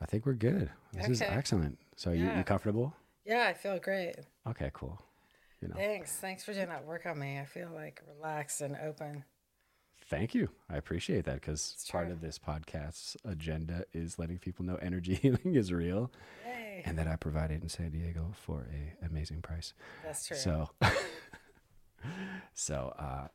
I think we're good. This is excellent. So you, Yeah. you comfortable? Yeah, I feel great. Okay, cool. You know, Thanks. Thanks for doing that work on me. I feel like relaxed and open. thank you. I appreciate that because part true. of this podcast's agenda is letting people know energy healing is real Yay. and that I provided in San Diego for a amazing price. That's true. So, so uh,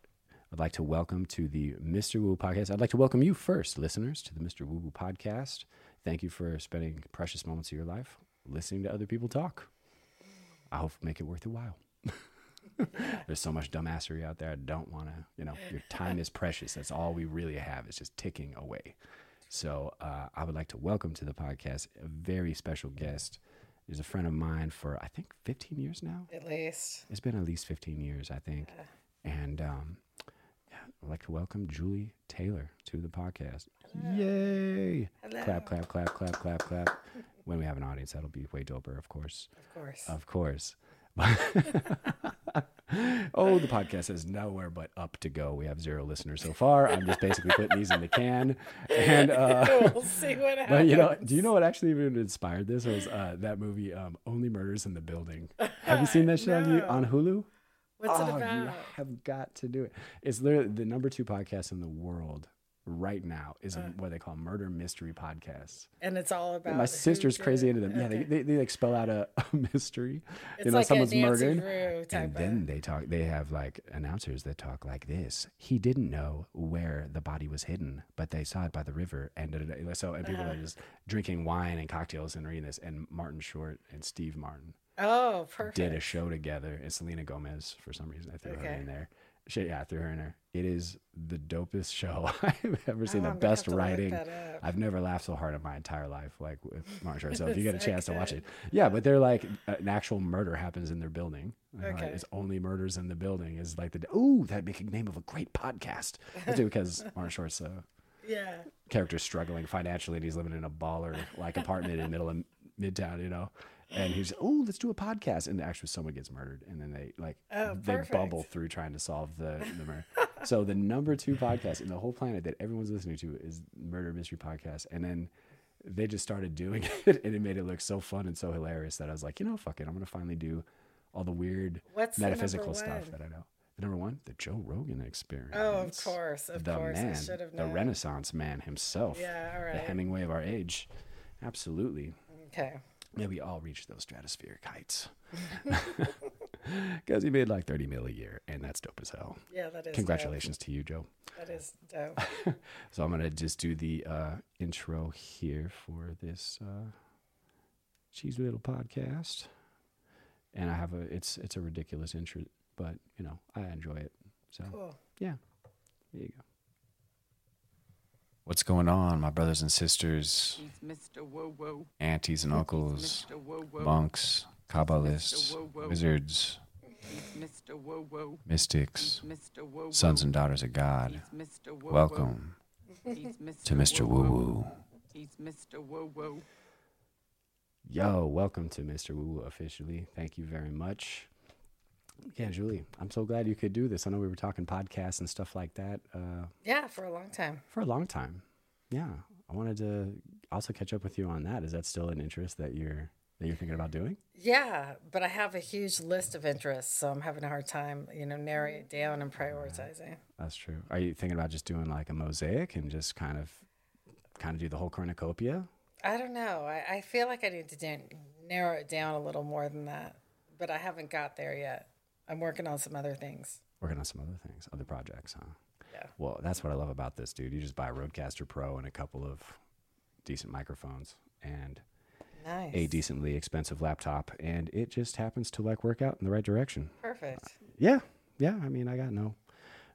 I'd like to welcome to the Mr. Woo podcast. I'd like to welcome you first, listeners, to the Mr. Woo Woo podcast. Thank you for spending precious moments of your life listening to other people talk. I hope make it worth your while. There's so much dumbassery out there. I don't want to, you know, your time is precious. That's all we really have. It's just ticking away. So uh, I would like to welcome to the podcast a very special guest. He's a friend of mine for I think 15 years now. At least. It's been at least 15 years, I think. And um, yeah, I'd like to welcome Julie Taylor to the podcast. Yay! Hello. Clap, clap, clap, clap, clap, clap. when we have an audience, that'll be way doper, of course. Of course. Of course. oh, the podcast is nowhere but up to go. We have zero listeners so far. I'm just basically putting these in the can. And uh, we'll see what happens. but you know, do you know what actually even inspired this? It Was uh, that movie um, Only Murders in the Building? Have you seen that shit on, you, No. on Hulu? What's oh, it about? you have got to do it. It's literally the number two podcast in the world right now is Uh. what they call murder mystery podcasts. And it's all about. My sister's crazy into them. Yeah, they, they, they like spell out a, a mystery. It's you know, like someone's a Nancy murdered. And then they talk. They have like announcers that talk like this. He didn't know where the body was hidden, but they saw it by the river. And da, da, da. so, and people Uh-huh. are just drinking wine and cocktails and reading this. And Martin Short and Steve Martin of. Oh, perfect. did a show together. And Selena Gomez, for some reason, I threw her in there. She, yeah, I threw her in there. It is the dopest show I've ever seen. Oh, the best have to look writing. I've never laughed so hard in my entire life, like with Martin Short. So if you get a chance to watch it, yeah. But they're like an actual murder happens in their building. Know, like, Okay. it's only murders in the building. Is like the ooh that'd a name of a great podcast. That's because Martin Short's uh, Yeah. character struggling financially and he's living in a baller like apartment in the middle of Midtown, you know. And he's oh let's do a podcast and actually someone gets murdered and then they like Oh, they bubble through trying to solve the, the murder. so the number two podcast in the whole planet that everyone's listening to is Murder Mystery Podcast. And then they just started doing it and it made it look so fun and so hilarious that I was like, you know, fuck it. I'm gonna finally do all the weird What's metaphysical stuff that I know. The number one, the Joe Rogan experience. Oh, of course. Of the course. Man, the. Renaissance man himself, Yeah, all the. Hemingway of our age. Absolutely. Okay. May we all reach those stratospheric heights. Because he made like 30 mil a year, and that's dope as hell. Yeah, that is. dope. Congratulations to you, Joe. That is dope. So I'm gonna just do the uh, intro here for this uh, cheesy little podcast, and I have a it's it's a ridiculous intro, but you know I enjoy it. So Cool. yeah, there you go. What's going on, my brothers and sisters, He's Mr. Woo Woo. aunties and uncles, Mr. Woo Woo. monks, kabbalists, Mr. Woo Woo. wizards, He's Mr. Woo Woo. mystics, He's Mr. Woo Woo. sons and daughters of God. He's Mr. Woo Woo. Welcome to Mr. Woo Woo. Mr. Woo Woo. Yo, welcome to Mr. Woo Woo officially. Thank you very much. Yeah, Julie, I'm so glad you could do this. I know we were talking podcasts and stuff like that uh, Yeah, for a long time. for a long time. Yeah, I wanted to also catch up with you on that. Is that still an interest that you're that you're thinking about doing? Yeah, but I have a huge list of interests, so I'm having a hard time, you know, narrowing it down and prioritizing. That's true. Are you thinking about just doing like a mosaic and just kind of kind of do the whole cornucopia? I don't know. I, I feel like I need to narrow it down a little more than that, but I haven't got there yet. I'm working on some other things. Working on some other things, other projects, huh? Yeah. Well, that's what I love about this, dude. You just buy a RodeCaster Pro and a couple of decent microphones and Nice. a decently expensive laptop, and it just happens to like work out in the right direction. Perfect. Yeah, yeah. I mean, I got no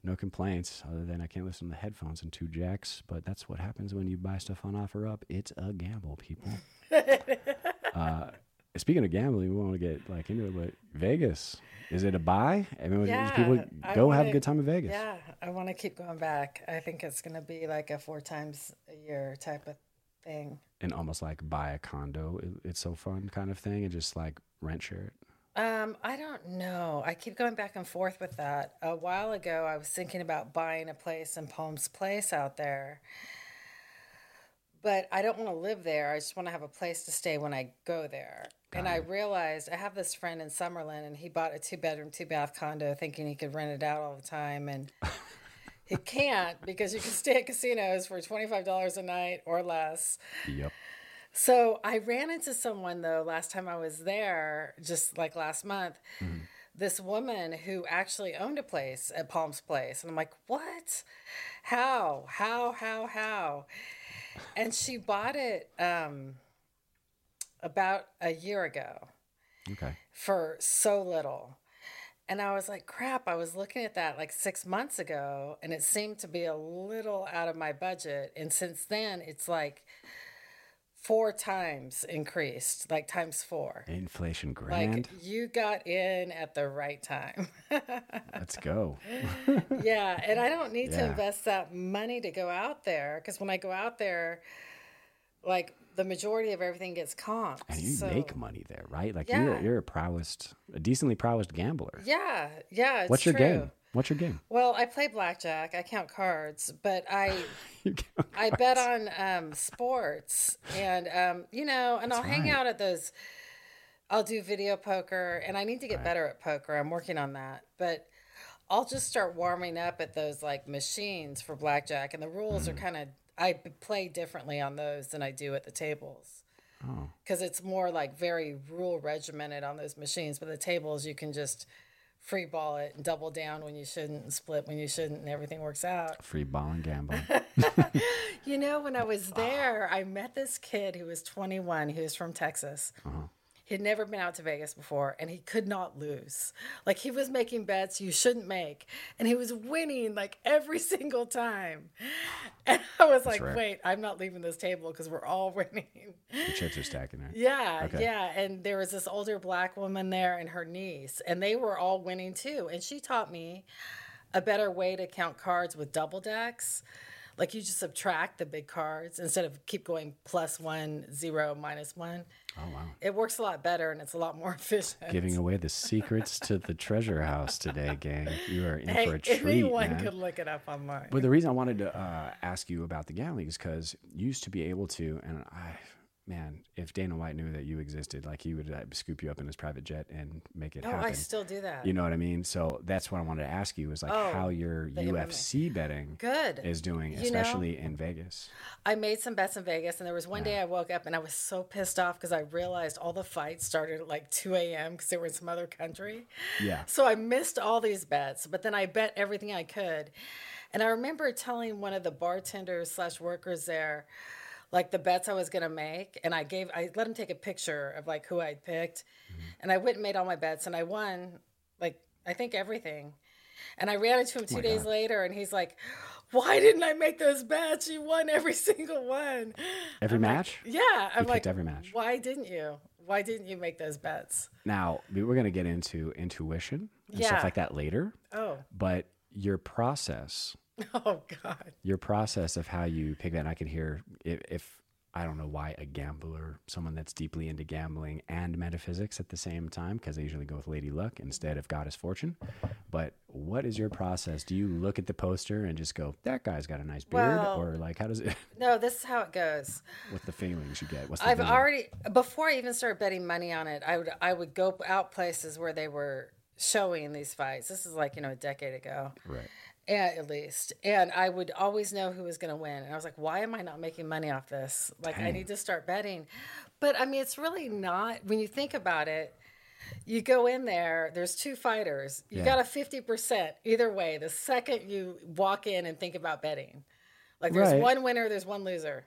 no complaints other than I can't listen to the headphones and two jacks. But that's what happens when you buy stuff on OfferUp. It's a gamble, people. uh, speaking of gambling, we want to get like into it, but Vegas is it a buy? I mean, Yeah, people go have a good time in Vegas. Yeah, I want to keep going back. I think it's going to be like a four times a year type of thing. and almost like buy a condo. It, it's so fun kind of thing, and just like rent share it. Um, I don't know. I keep going back and forth with that. A while ago, I was thinking about buying a place in Palms Place out there, but I don't want to live there. I just want to have a place to stay when I go there. And I realized I have this friend in Summerlin, and he bought a two bedroom, two bath condo, thinking he could rent it out all the time, and he can't because you can stay at casinos for twenty five dollars a night or less. Yep. So I ran into someone though last time I was there, just like last month. This woman who actually owned a place at Palms Place, and I'm like, what? How? How? How? How? And she bought it um, about a year ago Okay. for so little. And I was like, crap, I was looking at that like six months ago and it seemed to be a little out of my budget. And since then, it's like four times increased, like times four. Inflation grand. Like you got in at the right time. Let's go. yeah. And I don't need to invest that money to go out there because when I go out there, like the majority of everything gets comped. And you so- make money there, right? Like Yeah. you're you're a prowest, a decently prowest gambler. Yeah. Yeah. It's What's your true. game? What's your game? Well, I play blackjack. I count cards, but I I bet on um, sports, and um, you know, and I'll hang right. out at those. I'll do video poker, and I need to get better at poker. I'm working on that, but I'll just start warming up at those like machines for blackjack, and the rules Mm. are kind of I play differently on those than I do at the tables Oh, because it's more like very rule regimented on those machines. But the tables, you can just free ball it and double down when you shouldn't, and split when you shouldn't, and everything works out. free ball and gambling. You know, when I was ah. there, I met this kid who was 21, who was from Texas. Uh-huh. He'd never been out to Vegas before, and he could not lose. Like he was making bets you shouldn't make, and he was winning like every single time. And I was like, rare. "Wait, I'm not leaving this table because we're all winning." the chips are stacking there. Yeah, Okay. yeah. And there was this older black woman there and her niece, and they were all winning too. And she taught me a better way to count cards with double decks. Like you just subtract the big cards instead of keep going plus one, zero, minus one. Oh wow. It works a lot better and it's a lot more efficient. Giving away the secrets to the treasure house today, gang. You are in hey, for a treat, anyone man. could look it up online. But the reason I wanted to uh, ask you about the gambling is because you used to be able to, and I, man, if Dana White knew that you existed, like he would uh, scoop you up in his private jet and make it oh, happen. I still do that. You know what I mean? So that's what I wanted to ask you is like Oh, how your the MMA. UFC betting Good. is doing, You know- especially in Vegas. I made some bets in Vegas, and there was one day I woke up and I was so pissed off because I realized all the fights started at like 2 a.m. because they were in some other country. Yeah. So I missed all these bets, but then I bet everything I could. And I remember telling one of the bartenders slash workers there, like the bets I was gonna make, and I gave I let him take a picture of like who I'd picked, mm-hmm. and I went and made all my bets, and I won like I think everything. And I ran into him oh two days later, and he's like, "Why didn't I make those bets? You won every single one." Every I'm like, match? yeah, I'm picked like, every match. Why didn't you? Why didn't you make those bets? Now, we- we're to get into intuition and Yeah. stuff like that later, Oh, but your process oh God. your process of how you pick that. And I can hear if, if I don't know why a gambler, someone that's deeply into gambling and metaphysics at the same time, because I usually go with Lady Luck instead of Goddess Fortune. But what is your process? Do you look at the poster and just go, "That guy's got a nice beard," Well- or like, how does it? No, this is how it goes. What the feelings you get? What's the I've vision? already before I even started betting money on it, I would I would go out places where they were showing these fights. This is like, you know, a decade ago. right. At least. And I would always know who was going to win. And I was like, why am I not making money off this? Like, I need to start betting. But I mean, it's really not, when you think about it, you go in there, there's two fighters. You Yeah. got a 50% either way the second you walk in and think about betting. Like, there's Right. one winner, there's one loser.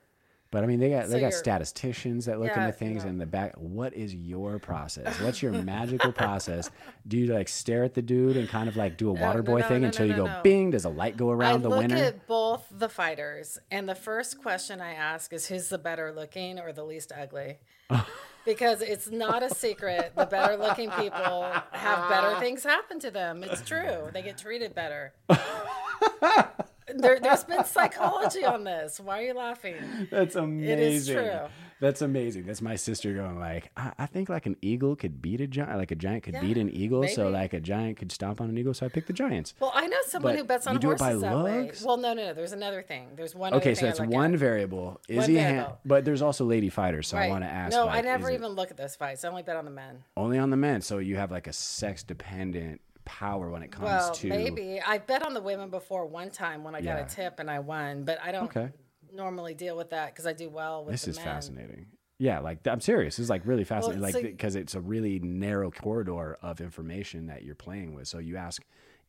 But I mean, they got So they got statisticians that look Yeah, into things yeah. in the back. What is your process? What's your magical process? Do you like stare at the dude and kind of like do a water boy no, thing no, until no, you no, go no. bing? Does a light go I around the winner? I look winner? at both the fighters, and the first question I ask is who's the better looking or the least ugly? because it's not a secret. The better looking people have better things happen to them. It's true. They get treated better. there, there's been psychology on this. Why are you laughing? That's amazing. It is true. That's amazing. That's my sister going like, I, I think like an eagle could beat a giant, like a giant could Yeah, beat an eagle. So like a giant could stomp on an eagle. So I picked the giants. Well, I know someone But who bets on you do it horses that way. Well, no, no, no. There's another thing. There's one. Okay, so that's one at. variable. Is One he a hand? variable. But there's also lady fighters, so I want to ask. No, like, I never is it even look at those fights. I only bet on the men. only on the men. So you have like a sex dependent power when it comes Well, to maybe I bet on the women before one time when I got a tip and I won, but I don't Okay. normally deal with that because I do well with This is men. fascinating. Yeah, like I'm serious. This is like really fascinating. Well, like so- because it's a really narrow corridor of information that you're playing with. So you ask,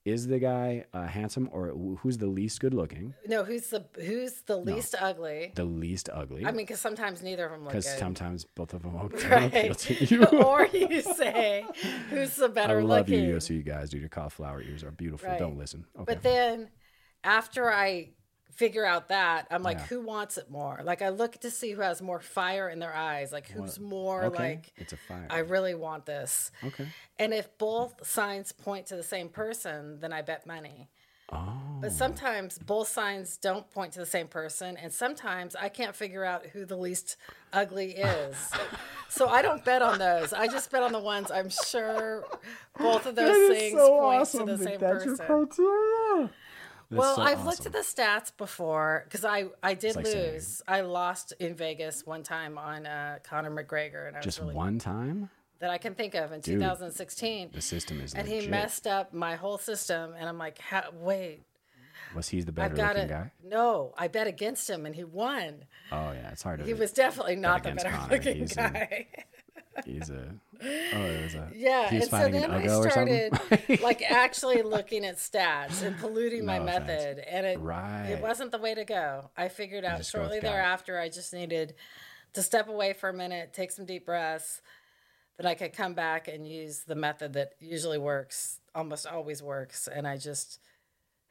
is the guy uh, handsome or who's the least good looking, No, who's the who's the least ugly? the least ugly? I mean, because sometimes neither of them look because sometimes both of them won't appeal Right. to you. or you say, who's the better looking? I love looking? you, guys, dude. Your cauliflower ears are beautiful. Right. Don't listen. Okay. But then after I figure out that, I'm like, Yeah. who wants it more? Like I look to see who has more fire in their eyes. Like who's more okay, like it's a fire. I really want this. okay. And if both signs point to the same person, then I bet money. Oh, But sometimes both signs don't point to the same person, and sometimes I can't figure out who the least ugly is. so I don't bet on those. I just bet on the ones I'm sure both of those things point to the same person. criteria. Well, I've looked at the stats before because I I did like saying- lose. I lost in Vegas one time on uh, Conor McGregor, and I just was really one time. that I can think of in 2016. The system is and legit. he messed up my whole system, and I'm like, wait, Was he the better I've got looking guy? No, I bet against him, and he won. Oh yeah, it's hard to. He was definitely not the better Conor. looking He's a- guy. He's a. Oh, it was a. Yeah, and so then I Ugo or something? started like actually looking at stats and polluting my No offense. method, and it Right. it wasn't the way to go. I figured out just go with shortly thereafter I just needed to step away for a minute, take some deep breaths, then I could come back and use the method that usually works, almost always works, and I just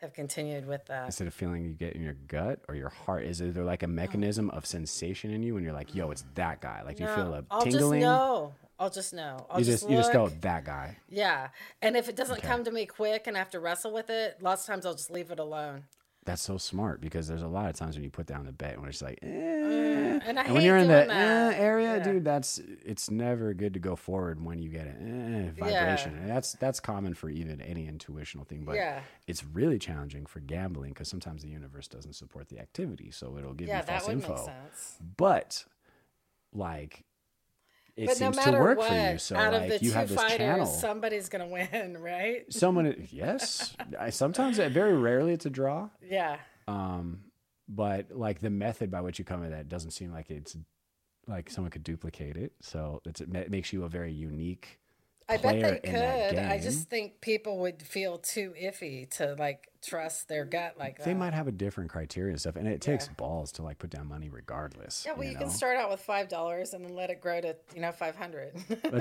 have continued with that. Is it a feeling you get in your gut or your heart? Is there like a mechanism of sensation in you when you're like, "Yo, it's that guy"? Like you feel a I'll tingling. just know. I'll just know. I'll you just, just you just go that guy. Yeah. And if it doesn't come to me quick and I have to wrestle with it, lots of times I'll just leave it alone. That's so smart because there's a lot of times when you put down the bet when it's like, eh. And I and hate when you're in the that. eh, area, Yeah. dude, that's it's never good to go forward when you get an eh, vibration. And that's that's common for even any intuitional thing, but Yeah. it's really challenging for gambling because sometimes the universe doesn't support the activity, so it'll give Yeah, you false info. make sense. But like, it But no to matter work what, for you. So out like, of the you two have this fighters, channel. somebody's gonna win, right? Someone, yes, I, sometimes very rarely it's a draw. Yeah. Um, but like the method by which you come at that doesn't seem like it's like someone could duplicate it. So it makes you a very unique I bet they could. I just think people would feel too iffy to like trust their gut like that. They might have a different criteria and stuff, and it takes Yeah. balls to like put down money regardless. yeah, well, you, know? can start out with five dollars and then let it grow to you know five hundred.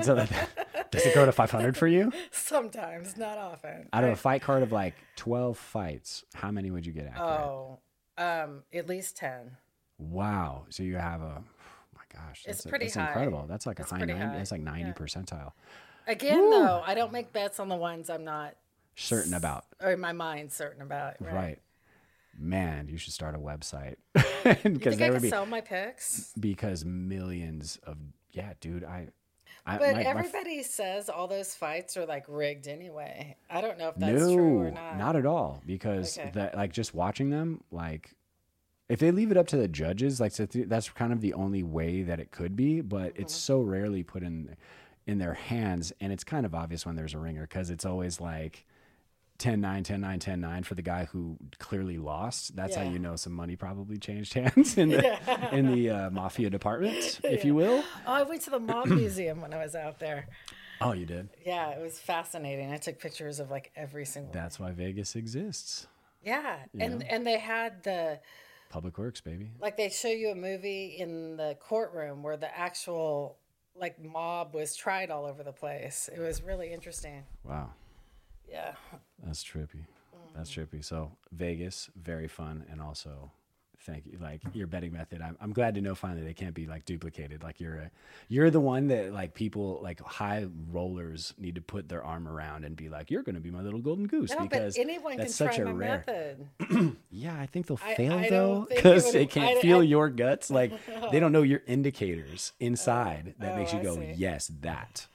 Does it grow to 500 for you? Sometimes, not often. Out of a fight card of like 12 fights, how many would you get accurate? oh, um, at least ten. Wow. So you have a, my gosh, It's a- pretty that's high. incredible. That's like It's a high pretty 90, high. that's like 90 Yeah. percentile. Again, though, I don't make bets on the ones I'm not, Certain about. or in my mind, certain about. Right. Right. Man, you should start a website. You Because think I there could would be sell my picks? because millions of yeah, dude. I, I But my, my f- everybody says all those fights are like rigged anyway. I don't know if that's no, true or not. not at all. Because Okay. that like just watching them, like if they leave it up to the judges, like so th- that's kind of the only way that it could be. But it's Mm-hmm. so rarely put in in their hands, and it's kind of obvious when there's a ringer because it's always like. 10 9 10 9 10 9 for the guy who clearly lost that's how you know some money probably changed hands in the in the uh, mafia department if you will Oh, I went to the mob museum when I was out there. oh you did Yeah, it was fascinating. I took pictures of like every single. that's why vegas exists yeah, and and they had the public works baby like they show you a movie in the courtroom where the actual like mob was tried all over the place. It was really interesting. wow Yeah. That's trippy. That's Mm. trippy. So Vegas, very fun and also Thank you. Like your betting method, I'm, I'm glad to know finally they can't be like duplicated. Like you're a, you're the one that like people like high rollers need to put their arm around and be like, you're going to be my little golden goose No, because but anyone can that's try such a my rare. method. Yeah, I think they'll I- fail I though don't think it because they can't I- feel your guts. Like they don't know your indicators inside that oh, makes you go, yes, that.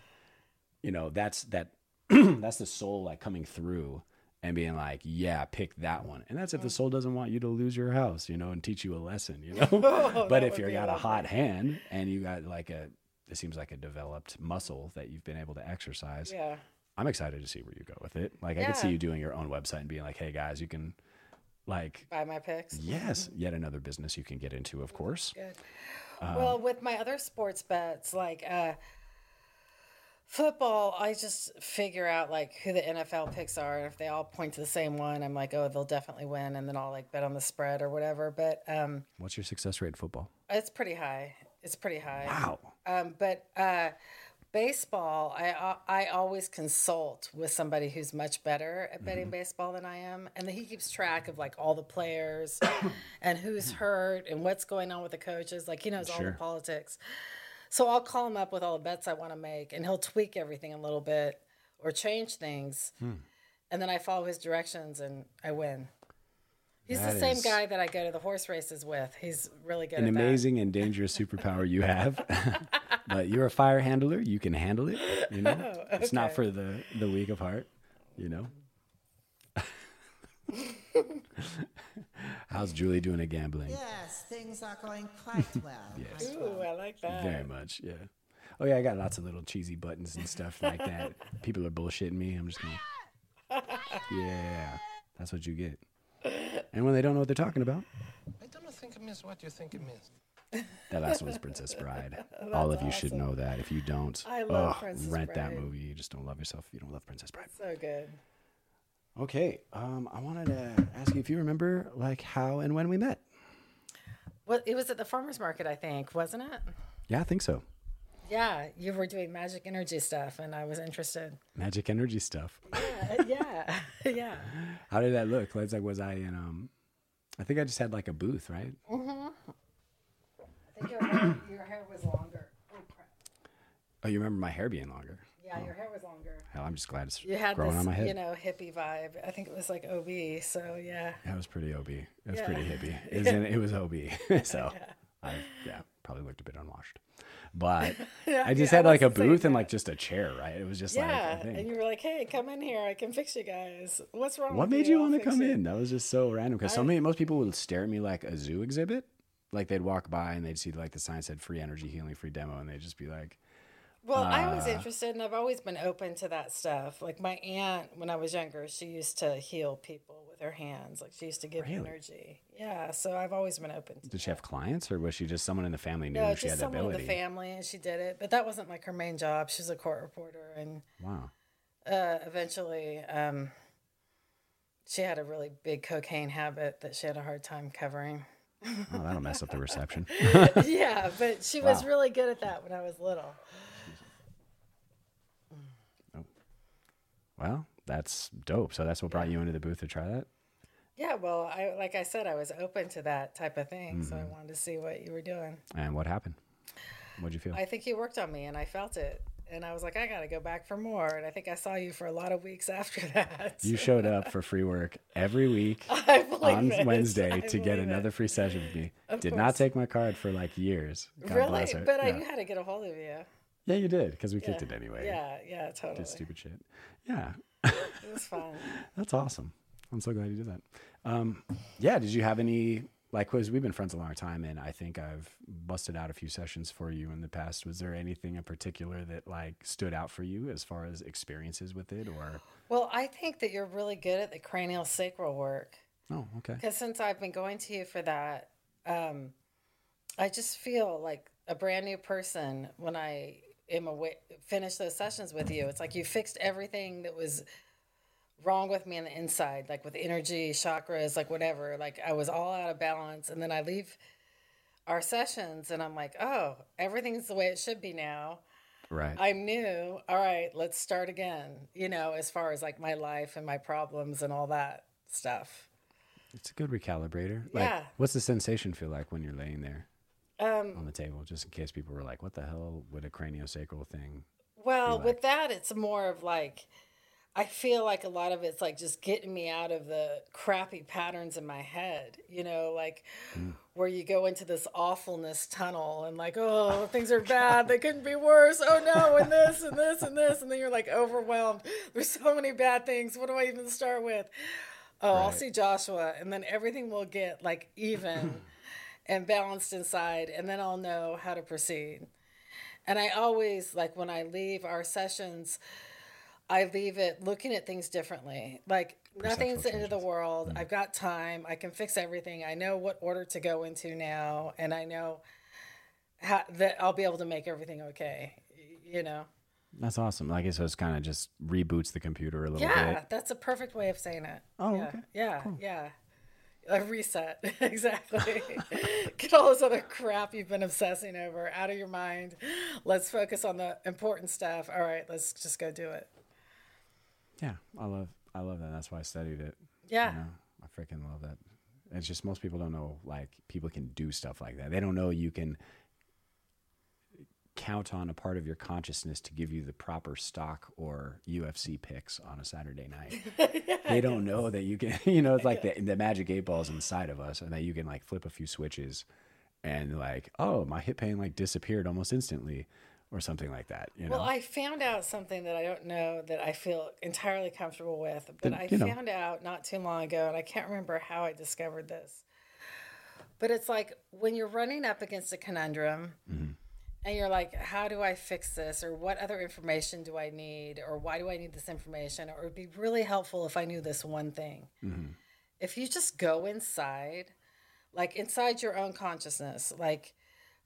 You know, that's that. that's the soul like coming through and being like, yeah, pick that one. And that's if the soul doesn't want you to lose your house, you know, and teach you a lesson, you know. Oh, but if you got a hot hand and you got like a, it seems like a developed muscle that you've been able to exercise. Yeah. I'm excited to see where you go with it. Like I could see you doing your own website and being like, hey guys, you can like Buy my picks. Yes, yet another business you can get into, of course. Good. Um, well, with my other sports bets, like uh, football, I just figure out like who the NFL picks are. And if they all point to the same one, I'm like, oh, they'll definitely win. And then I'll like bet on the spread or whatever. But um, What's your success rate in football? it's pretty high. It's pretty high. Wow. Um, but uh, baseball, I I always consult with somebody who's much better at betting Mm-hmm. baseball than I am, and then he keeps track of like all the players and who's hurt and what's going on with the coaches. Like he knows all the politics. So I'll call him up with all the bets I want to make, and he'll tweak everything a little bit or change things, Hmm. and then I follow his directions and I win. He's That the same guy that I go to the horse races with. He's really good An at that. amazing and dangerous superpower you have. but you're a fire handler. You can handle it. You know, it's not for the the weak of heart. You know. How's Julie doing at gambling? Yes, things are going quite well. Yes. quite well. Ooh, I like that. Very much, yeah. Oh yeah, I got lots of little cheesy buttons and stuff like that. People are bullshitting me. I'm just gonna. Yeah, that's what you get. And when they don't know what they're talking about, I don't think it means what you think it means. that last one was Princess Bride. All of you should know that. If you don't, I love ugh, Princess rent that movie. You just don't love yourself if you don't love Princess Bride. So good. Okay, um, I wanted to ask you if you remember like how and when we met. Well, it was at the farmers market, I think, wasn't it? Yeah, I think so. Yeah, you were doing magic energy stuff, and I was interested. Magic energy stuff. Uh, yeah, yeah. How did that look? Like, was I in um? I think I just had like a booth, right? Mhm. I think your hair, your hair was longer. Oh crap! Oh, you remember my hair being longer? Yeah, your hair was longer. Hell, I'm just glad it's You had growing this, on my head. you know, hippie vibe. I think it was like OB. So yeah. That was pretty OB. It was Yeah. pretty hippie. It was, it was OB. so I yeah, probably looked a bit unwashed. But I just yeah, had like a booth and like just a chair, right? It was just Yeah, like and you were like, "Hey, come in here. I can fix you guys. What's wrong? What made you I'll want to come it." in? That was just so random because so many most people would stare at me like a zoo exhibit. Like they'd walk by and they'd see like the sign said free energy healing, free demo, and they'd just be like, Well, I was Uh, interested, and I've always been open to that stuff. Like my aunt, when I was younger, she used to heal people with her hands. Like she used to give Really? energy. Yeah, so I've always been open to. Did she have clients or was she just someone in the family knew No, she had the someone in the family, and she did it. But that wasn't like her main job. She was a court reporter, and Wow. uh, eventually, um, she had a really big cocaine habit that she had a hard time covering. Oh, that'll mess up the reception. yeah, but she was really good at that when I was little. Well, that's dope. So that's what brought you into the booth to try that? Yeah, well, I like I said, I was open to that type of thing, so I Mm-hmm. wanted to see what you were doing. And what happened? What'd you feel? I think you worked on me, and I felt it, and I was like, I got to go back for more. And I think I saw you for a lot of weeks after that. you showed up for free work every week on it. Wednesday I to get believe it. another free session with me. Of Did course. not take my card for like years. God really, but I yeah. knew how to get a hold of you. Yeah, you did because we kicked it anyway. Yeah, yeah, totally. Did stupid shit. Yeah, It was fun. that's awesome. I'm so glad you did that. Um, yeah, did you have any like? Cause we've been friends a long time, and I think I've busted out a few sessions for you in the past. Was there anything in particular that like stood out for you as far as experiences with it, or? Well, I think that you're really good at the cranial sacral work. Oh, okay. Because since I've been going to you for that, um, I just feel like a brand new person when I away, finish those sessions with you. It's like you fixed everything that was wrong with me on the inside, like with energy, chakras, like whatever. Like I was all out of balance. And then I leave our sessions and I'm like, oh, everything's the way it should be now. Right. I'm new. All right, let's start again. You know, as far as like my life and my problems and all that stuff. It's a good recalibrator. Like, Yeah. What's the sensation feel like when you're laying there Um, on the table? Just in case people were like, "What the hell would a craniosacral thing?" Well, like? with that, it's more of like, I feel like a lot of it's like just getting me out of the crappy patterns in my head, you know, like Mm. where you go into this awfulness tunnel and like, oh, things are bad. They couldn't be worse. Oh no, and this and this and this. And then you're like overwhelmed. There's so many bad things. What do I even start with? Oh, I'll see Joshua. And then everything will get like even and balanced inside. And then I'll know how to proceed. And I always like when I leave our sessions, I leave it looking at things differently. Like nothing's the end of the world. Mm. I've got time. I can fix everything. I know what order to go into now, and I know how, that I'll be able to make everything okay. You know. That's awesome. Like, so it's kind of just reboots the computer a little Yeah, bit. Yeah, that's a perfect way of saying it. Oh, yeah, okay. Yeah, yeah. A reset, exactly. Get all this other crap you've been obsessing over out of your mind. Let's focus on the important stuff. All right, let's just go do it. Yeah, I love, I love that. That's why I studied it. Yeah. You know, I freaking love that. It's just most people don't know like people can do stuff like that. They don't know you can count on a part of your consciousness to give you the proper stock or UFC picks on a Saturday night. they don't know that you can, you know, it's like the, the magic eight balls inside of us and that you can like flip a few switches and like, oh, my hip pain like disappeared almost instantly or something like that, you know? Well, I found out something that I don't know that I feel entirely comfortable with, but Then, I know. found out not too long ago, and I can't remember how I discovered this. But it's like when you're running up against a conundrum Mm-hmm. And you're like, how do I fix this? Or what other information do I need? Or why do I need this information? Or it would be really helpful if I knew this one thing. Mm-hmm. If you just go inside, like inside your own consciousness, like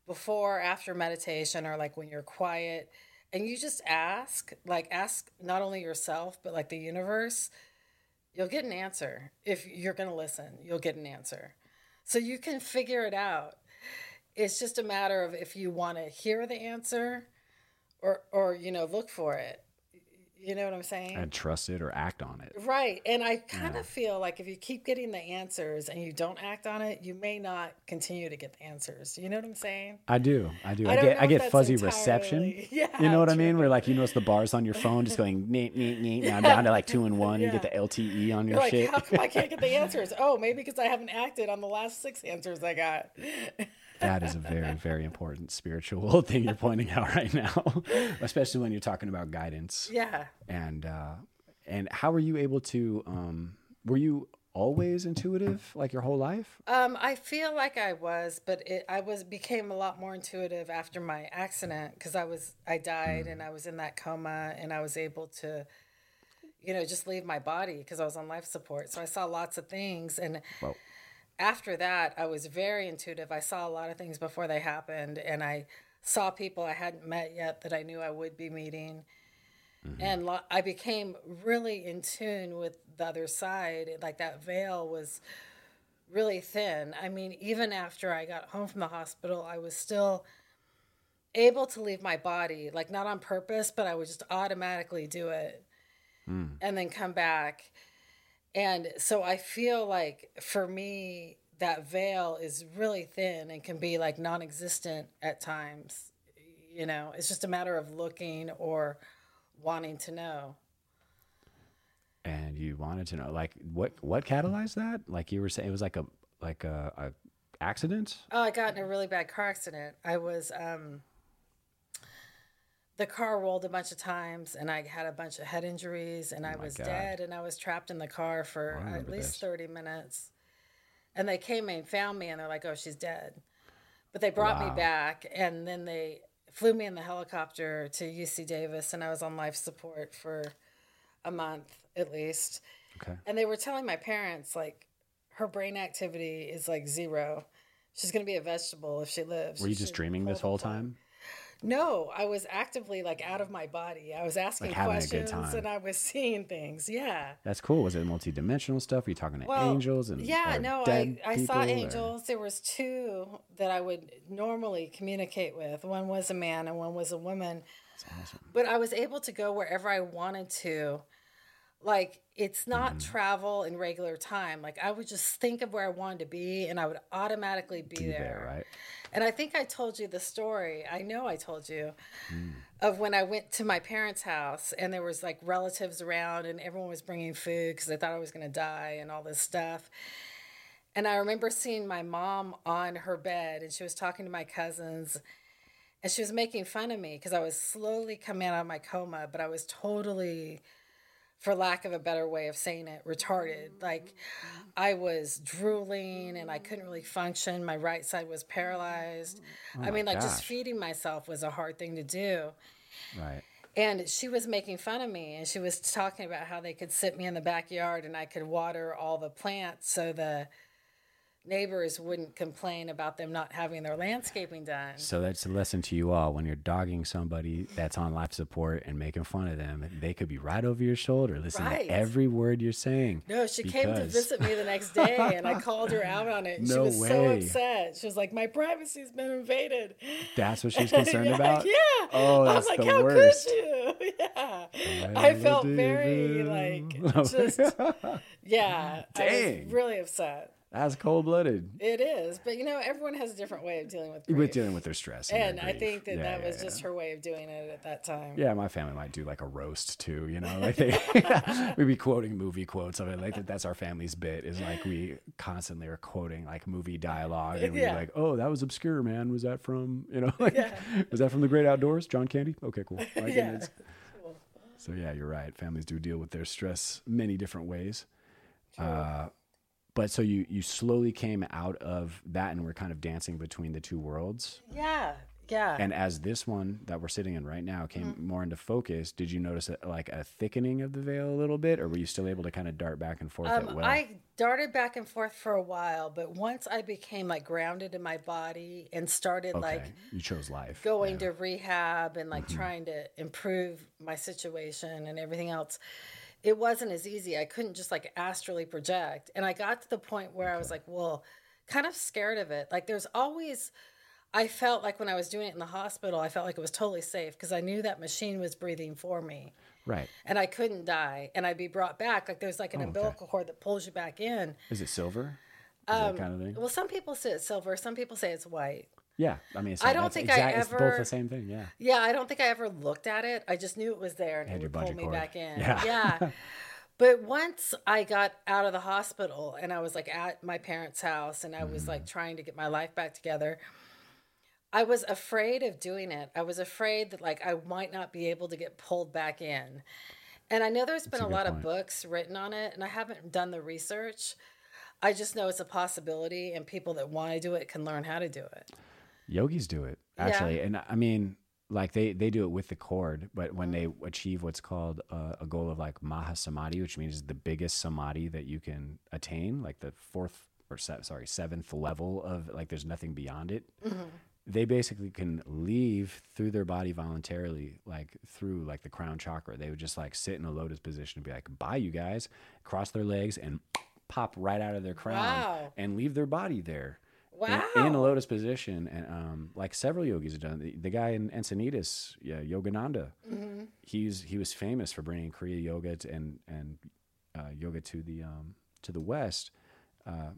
before, after meditation, or like when you're quiet, and you just ask, like ask not only yourself, but like the universe, you'll get an answer. If you're going to listen, you'll get an answer. So you can figure it out. It's just a matter of if you want to hear the answer or, or, you know, look for it. You know what I'm saying? and trust it or act on it. Right. And I kind of feel like if you keep getting the answers and you don't act on it, you may not continue to get the answers. You know what I'm saying? I do. I do. I, I get I get fuzzy entirely- reception. Yeah, you know what I mean? Where like you notice the bars on your phone just going neat neat neat now down to like two and one. You get the LTE on your You're like, shit. how come I can't get the answers? Oh, maybe because I haven't acted on the last six answers I got. that is a very very important spiritual thing you're pointing out right now, especially when you're talking about guidance. Yeah. And uh, and how were you able to? Um, were you always intuitive like your whole life? Um, I feel like I was, but it, I was became a lot more intuitive after my accident because I was I died and I was in that coma and I was able to, you know, just leave my body because I was on life support. So I saw lots of things and Well, after that I was very intuitive. I saw a lot of things before they happened and I saw people I hadn't met yet that I knew I would be meeting. Mm-hmm. And lo- I became really in tune with the other side. Like that veil was really thin. I mean, even after I got home from the hospital, I was still able to leave my body, like not on purpose, but I would just automatically do it hmm. and then come back. And so I feel like for me, that veil is really thin and can be like non existent at times. You know, it's just a matter of looking or wanting to know. and you wanted to know like what what catalyzed that? Like you were saying, it was like a like a, a accident. Oh, I got in a really bad car accident. I was um the car rolled a bunch of times and I had a bunch of head injuries and oh I Oh my was God. dead and I was trapped in the car for at least this. 30 minutes. And they came and found me and they're like, "Oh, she's dead." But they brought me back and then they flew me in the helicopter to UC Davis and I was on life support for a month at least. Okay. And they were telling my parents like her brain activity is like zero. She's gonna be a vegetable if she lives. Were you She just dreaming this whole plug. No, I was actively like out of my body. I was asking Like having a good questions and I was seeing things. Yeah. That's cool. Was it multi-dimensional stuff? Were you talking to angels and yeah, no, I, I saw or- angels. There was two that I would normally communicate with. One was a man and one was a woman. That's awesome. But I was able to go wherever I wanted to. like it's not Mm-hmm. travel in regular time. Like I would just think of where I wanted to be and I would automatically be, Be there. there, right? And I think I told you the story. I know I told you Mm. of when I went to my parents' house and there was like relatives around and everyone was bringing food because they thought I was going to die and all this stuff. And I remember seeing my mom on her bed and she was talking to my cousins and she was making fun of me because I was slowly coming out of my coma, but I was totally, for lack of a better way of saying it, retarded. Like I was drooling and I couldn't really function. My right side was paralyzed. Oh I mean, like just feeding myself was a hard thing to do. Right. And she was making fun of me and she was talking about how they could sit me in the backyard and I could water all the plants so the neighbors wouldn't complain about them not having their landscaping done. So that's a lesson to you all. When you're dogging somebody that's on life support and making fun of them, they could be right over your shoulder, listening Right. to every word you're saying. No, she came to visit me the next day and I called her out on it. And she No was so way. upset. She was like, My privacy's been invaded. That's what she's concerned yeah, about. Yeah. Oh, I that's was like, the How worst. could you? Yeah. I felt very like just yeah. I Dang. was really upset. That's cold blooded. It is, but you know, everyone has a different way of dealing with grief. With dealing with their stress. And, and their I think that Yeah, that yeah, was yeah. just her way of doing it at that time. Yeah, my family might do like a roast too, you know, like they we'd be quoting movie quotes of it. Like that, that's our family's bit is like we constantly are quoting like movie dialogue and we're like, oh, that was obscure, man. Was that from, you know, like, was that from The Great Outdoors? John Candy? Okay, cool. Like, Yeah. it's- So yeah, you're right. Families do deal with their stress many different ways. Uh, but so you you slowly came out of that and we're kind of dancing between the two worlds. Yeah. Yeah. And as this one that we're sitting in right now came more into focus, did you notice a, like a thickening of the veil a little bit, or were you still able to kind of dart back and forth Um, at will? I darted back and forth for a while, but once I became like grounded in my body and started okay, like you chose life. going yeah. to rehab and Mm-hmm. like trying to improve my situation and everything else, it wasn't as easy. I couldn't just like astrally project. And I got to the point where I was like, well, kind of scared of it. Like there's always I felt like when I was doing it in the hospital, I felt like it was totally safe because I knew that machine was breathing for me right. and I couldn't die and I'd be brought back. Like there's like an Oh, okay. umbilical cord that pulls you back in. Is it silver? Is that um, kind of thing? Well, some people say it's silver, some people say it's white. Yeah, I mean, it's, I don't think I exact- it's both the same thing. Yeah. Yeah, I don't think I ever looked at it. I just knew it was there and Had it your would pull me cord. back in. Yeah. Yeah. But once I got out of the hospital and I was like at my parents' house and I was Mm. like trying to get my life back together, I was afraid of doing it. I was afraid that like I might not be able to get pulled back in. And I know there's been a a, lot point. of books written on it and I haven't done the research. I just know it's a possibility and people that want to do it can learn how to do it. Yogis do it actually, and I mean, like they they do it with the cord, but when they achieve what's called uh, a goal of like mahasamadhi, which means the biggest samadhi that you can attain, like the fourth or se- sorry seventh level of like there's nothing beyond it. They basically can leave through their body voluntarily, like through like the crown chakra. They would just like sit in a lotus position and be like, "Bye, you guys," cross their legs and pop right out of their crown Wow. and leave their body there Wow. in, in a lotus position, and um, like several yogis have done. The, the guy in Encinitas, yeah, Yogananda, Mm-hmm. he's he was famous for bringing Kriya yoga to, and and uh, yoga to the um, to the West. Uh,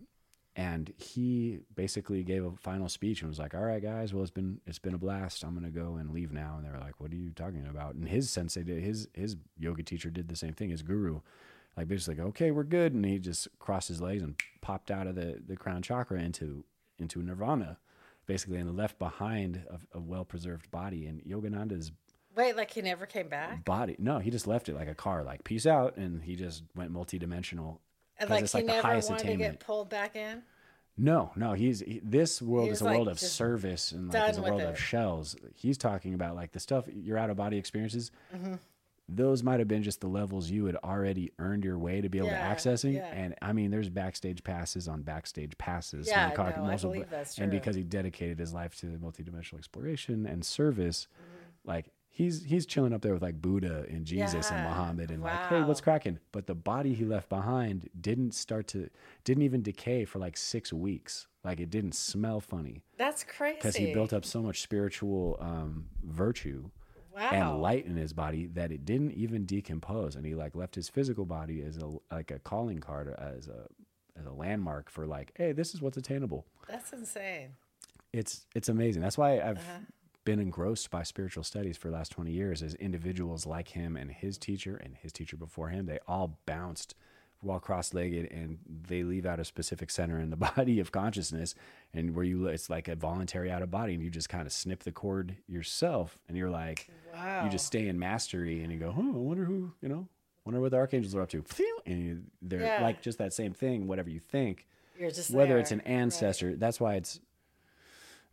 and he basically gave a final speech and was like, "All right, guys, well, it's been it's been a blast. I'm gonna go and leave now." And they were like, "What are you talking about?" And his sensei did his his yoga teacher did the same thing. His guru, like basically, like, "Okay, we're good," and he just crossed his legs and popped out of the the crown chakra into into nirvana, basically, and the left behind a, a well preserved body. And Yogananda's Wait, like he never came back? body, no, he just left it like a car, like peace out, and he just went multidimensional. And 'Cause like it's he like the never highest wanted to attainment. get pulled back in? No, no, he's he, this world He is was, a world of just service and like is a with world it. of shells. He's talking about like the stuff your out of body experiences. Mm-hmm. Those might have been just the levels you had already earned your way to be able Yeah, to accessing. yeah. And I mean, there's backstage passes on backstage passes. Yeah, no, I believe that's And because he dedicated his life to multidimensional exploration and service, Mm-hmm. like he's he's chilling up there with like Buddha and Jesus and Muhammad and like, hey, what's cracking? But the body he left behind didn't start to didn't even decay for like six weeks. Like it didn't smell funny That's crazy. because he built up so much spiritual um, virtue Wow. and light in his body that it didn't even decompose and he like left his physical body as a like a calling card uh, as a as a landmark for like hey this is what's attainable That's insane. it's it's amazing that's why i've uh-huh. been engrossed by spiritual studies for the last 20 years as individuals like him and his teacher and his teacher before him they all bounced while cross-legged and they leave out a specific center in the body of consciousness and where you it's like a voluntary out of body and you just kind of snip the cord yourself and you're like Wow. you just stay in mastery and you go oh i wonder who you know wonder what the archangels are up to and you, they're Yeah. like just that same thing whatever you think You're just whether it's an ancestor that's why it's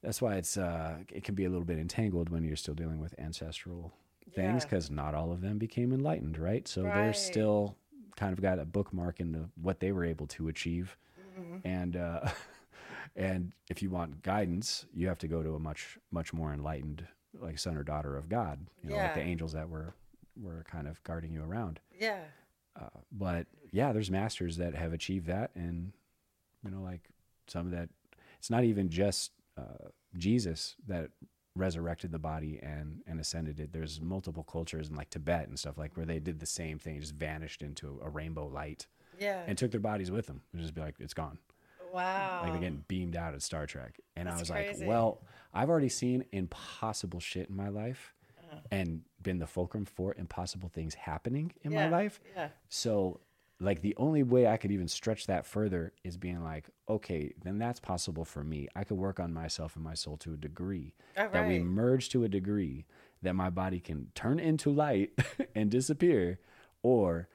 that's why it's uh it can be a little bit entangled when you're still dealing with ancestral things Yeah. because not all of them became enlightened right so they're still kind of got a bookmark into what they were able to achieve Mm-hmm. and uh and if you want guidance you have to go to a much much more enlightened like son or daughter of god you know like the angels that were were kind of guarding you around Yeah. but yeah, there's masters that have achieved that, and you know, like some of that. It's not even just uh, Jesus that resurrected the body and and ascended it. There's multiple cultures in like Tibet and stuff like where they did the same thing, just vanished into a rainbow light Yeah. and took their bodies with them. It just be like it's gone, wow. like they're getting beamed out at Star Trek. And I was crazy. like, well, I've already seen impossible shit in my life. Uh-huh. And been the fulcrum for impossible things happening in yeah. my life. Yeah. So, like, the only way I could even stretch that further is being like, okay, then that's possible for me. I could work on myself and my soul to a degree All that we merge to a degree that my body can turn into light and disappear, or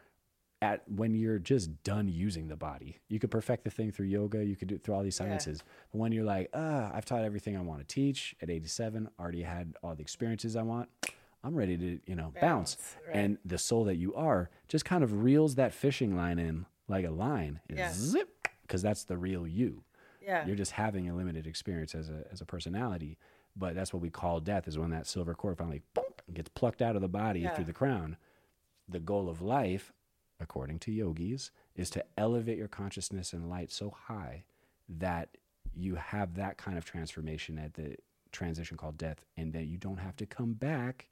at when you're just done using the body, you could perfect the thing through yoga. You could do it through all these Yeah. sciences. But when you're like, ah, I've taught everything I want to teach at 87, already had all the experiences I want. I'm ready to, you know, bounce. Bounce, right. And the soul that you are just kind of reels that fishing line in like a line and Yeah. zip, because that's the real you. Yeah. You're just having a limited experience as a as a personality. But that's what we call death is when that silver cord finally boom, gets plucked out of the body Yeah. through the crown. The goal of life, according to yogis, is to elevate your consciousness and light so high that you have that kind of transformation at the transition called death, and that you don't have to come back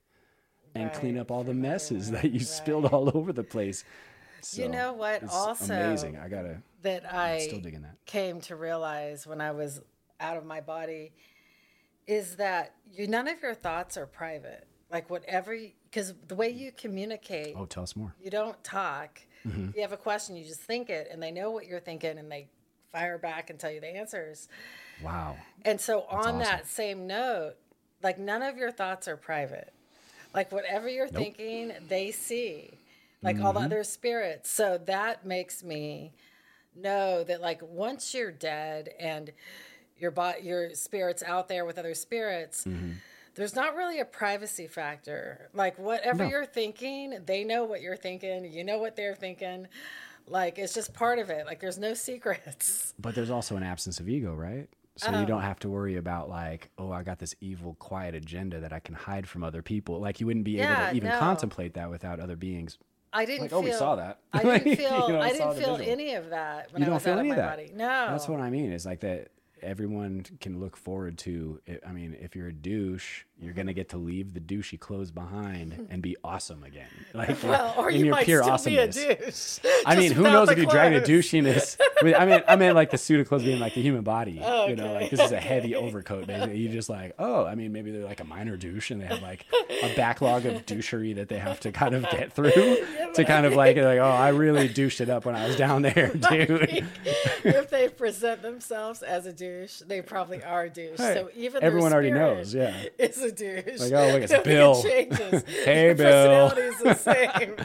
and clean up all the messes that you spilled all over the place. You know what? Also, amazing. I gotta that I still digging that. came to realize when I was out of my body is that you none of your thoughts are private. Like whatever, because the way you communicate, Oh, tell us more. you don't talk. Mm-hmm. If you have a question, you just think it, and they know what you're thinking, and they fire back and tell you the answers. Wow. And so, on awesome. that same note, like none of your thoughts are private. Like whatever you're thinking, they see, like all the Mm-hmm. other spirits. So that makes me know that, like, once you're dead and your body, your spirit's out there with other spirits. Mm-hmm. There's not really a privacy factor. Like whatever No. you're thinking, they know what you're thinking. You know what they're thinking. Like it's just part of it. Like there's no secrets. But there's also an absence of ego, right? So you don't oh. have to worry about like, oh, I got this evil, quiet agenda that I can hide from other people. Like you wouldn't be able to even no. contemplate that without other beings. I didn't Like, feel. oh, we saw that. I didn't you feel. know, I saw didn't feel visual. any of that when you I don't was feel out of any my of that. body. No, That's what I mean. Is like that everyone can look forward to. It. I mean, if you're a douche, you're gonna get to leave the douchey clothes behind hmm. and be awesome again. Like Well, or in you your might pure still awesomeness. be a douche. I mean, who knows if you drag the douchiness? with- I mean, I mean, like the suit of clothes being like the human body. Oh, You know, like this is a heavy overcoat. Basically, you just like, oh, I mean, maybe they're like a minor douche and they have like a backlog of douchery that they have to kind of get through to kind of like, like, oh, I really douched it up when I was down there, dude. if they present themselves as a douche, they probably are a douche. Hey, so even everyone already knows, yeah. is a douche. Like, oh, look, it's Bill. Hey, Your Bill. Personality is the same.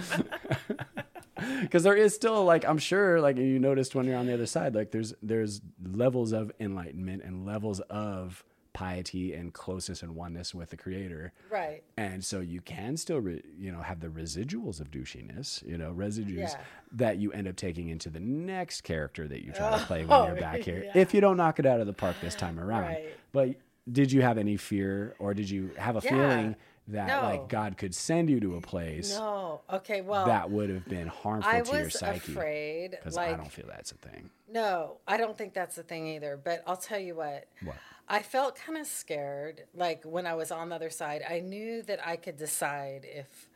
because there is still like i'm sure like you noticed when you're on the other side like there's there's levels of enlightenment and levels of piety and closeness and oneness with the creator right. and so you can still re, you know have the residuals of douchiness you know residues Yeah. that you end up taking into the next character that you try to play when Oh, you're back here yeah. if you don't knock it out of the park this time around Right. but did you have any fear or did you have a Yeah. feeling that No. like god could send you to a place No. Okay. Well, that would have been harmful I to your psyche? I was afraid. because Like, I don't feel that's a thing. no, I don't think that's the thing either. But I'll tell you what. What? I felt kind of scared. Like when I was on the other side, I knew that I could decide if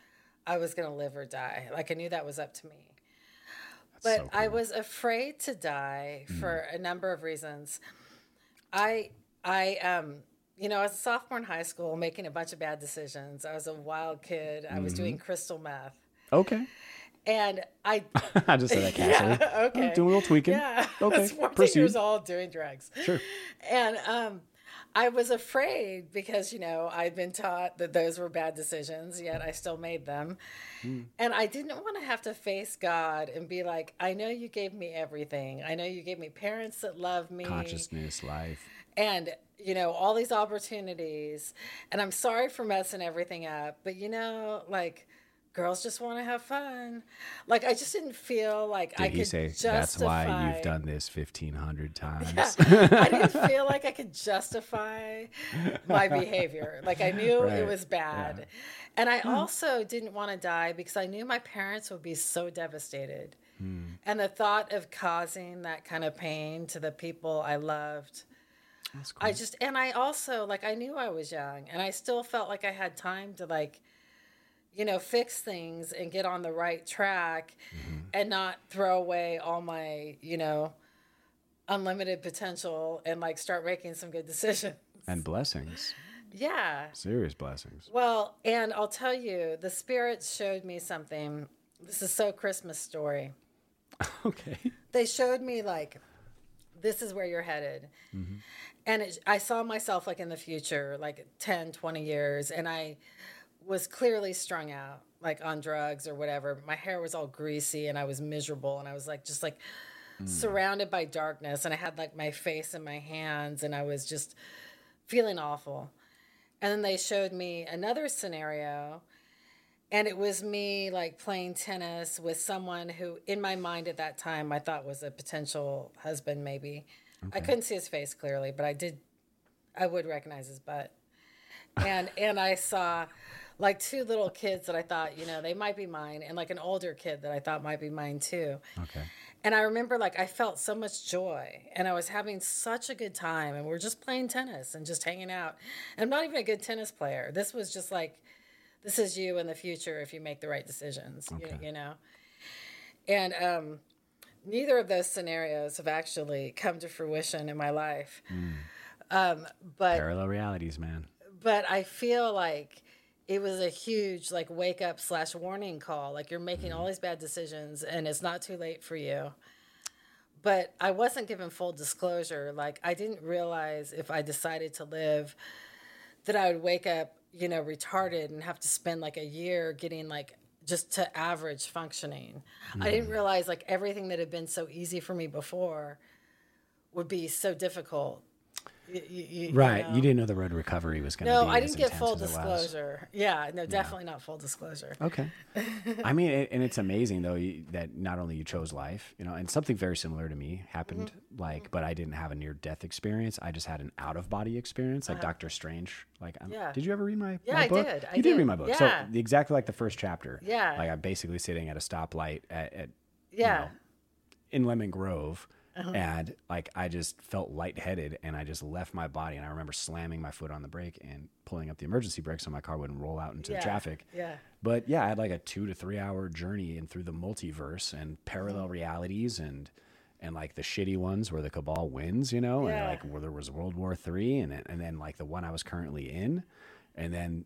I was going to live or die. Like I knew that was up to me. But so I was afraid to die mm. for a number of reasons. I I um you know, as a sophomore in high school, making a bunch of bad decisions. I was a wild kid. I was doing crystal meth, Okay. and I I just said that casually. Yeah, okay. Oh, doing a little tweaking. yeah, I Okay. was 14 Proceed. years old doing drugs. Sure. And um, I was afraid because, you know, I'd been taught that those were bad decisions, yet I still made them. Hmm. And I didn't want to have to face God and be like, I know you gave me everything. I know you gave me parents that love me Consciousness, life. And, you know, all these opportunities. And I'm sorry for messing everything up, but, you know, like, girls just want to have fun. Like, I just didn't feel like I Did he could say justify. that's why you've done this fifteen hundred times? I didn't feel like I could justify my behavior. Like I knew Right, it was bad. And I hmm. also didn't want to die because I knew my parents would be so devastated. Hmm. And the thought of causing that kind of pain to the people I loved. That's cool. I just and I also like I knew I was young and I still felt like I had time to like you know fix things and get on the right track mm-hmm. and not throw away all my you know unlimited potential and like start making some good decisions. and blessings, Yeah. serious blessings. Well, and I'll tell you, the spirits showed me something. This is so Christmas story. Okay. They showed me like this is where you're headed. Mm-hmm. And it, I saw myself like in the future, like 10, 20 years, and I was clearly strung out, like on drugs or whatever. My hair was all greasy and I was miserable and I was like just like hmm. surrounded by darkness and I had like my face in my hands and I was just feeling awful. And then they showed me another scenario and it was me like playing tennis with someone who in my mind at that time I thought was a potential husband maybe. I couldn't see his face clearly, but I did I would recognize his butt. And and I saw like two little kids that I thought, you know, they might be mine and like an older kid that I thought might be mine too. Okay. And I remember like I felt so much joy and I was having such a good time and we're just playing tennis and just hanging out. And I'm not even a good tennis player. This was just like this is you in the future if you make the right decisions, you- you, know. And um neither of those scenarios have actually come to fruition in my life. Um but Parallel realities, man. but I feel like it was a huge like wake up slash warning call. Like you're making all these bad decisions and it's not too late for you. But I wasn't given full disclosure. Like I didn't realize if I decided to live that I would wake up, you know, retarded and have to spend like a year getting like just to average functioning. I didn't mm-hmm. realize like everything that had been so easy for me before would be so difficult. Y- y- y- you Right. know? You didn't know the road to recovery was going to No, be No, I didn't get full as it was. disclosure. Yeah, no, definitely not full disclosure. Okay. I mean, it, and it's amazing though you, that not only you chose life, you know, and something very similar to me happened. Mm-hmm. Like, but I didn't have a near death experience. I just had an out of body experience, like Doctor Strange. Like, I'm, Uh-huh. Yeah. did you ever read my? Yeah, my I book? did. I you did. did. read my book. Yeah. So exactly like the first chapter. Yeah. Like I'm basically sitting at a stoplight at, at Yeah. know, in Lemon Grove. Uh-huh. And like I just felt lightheaded and I just left my body and I remember slamming my foot on the brake and pulling up the emergency brake so my car wouldn't roll out into Yeah, the traffic. yeah. But yeah, I had like a two to three hour journey in through the multiverse and parallel Mm-hmm. realities and and like the shitty ones where the cabal wins, you know, and like where there was World War Three and and then like the one I was currently in, and then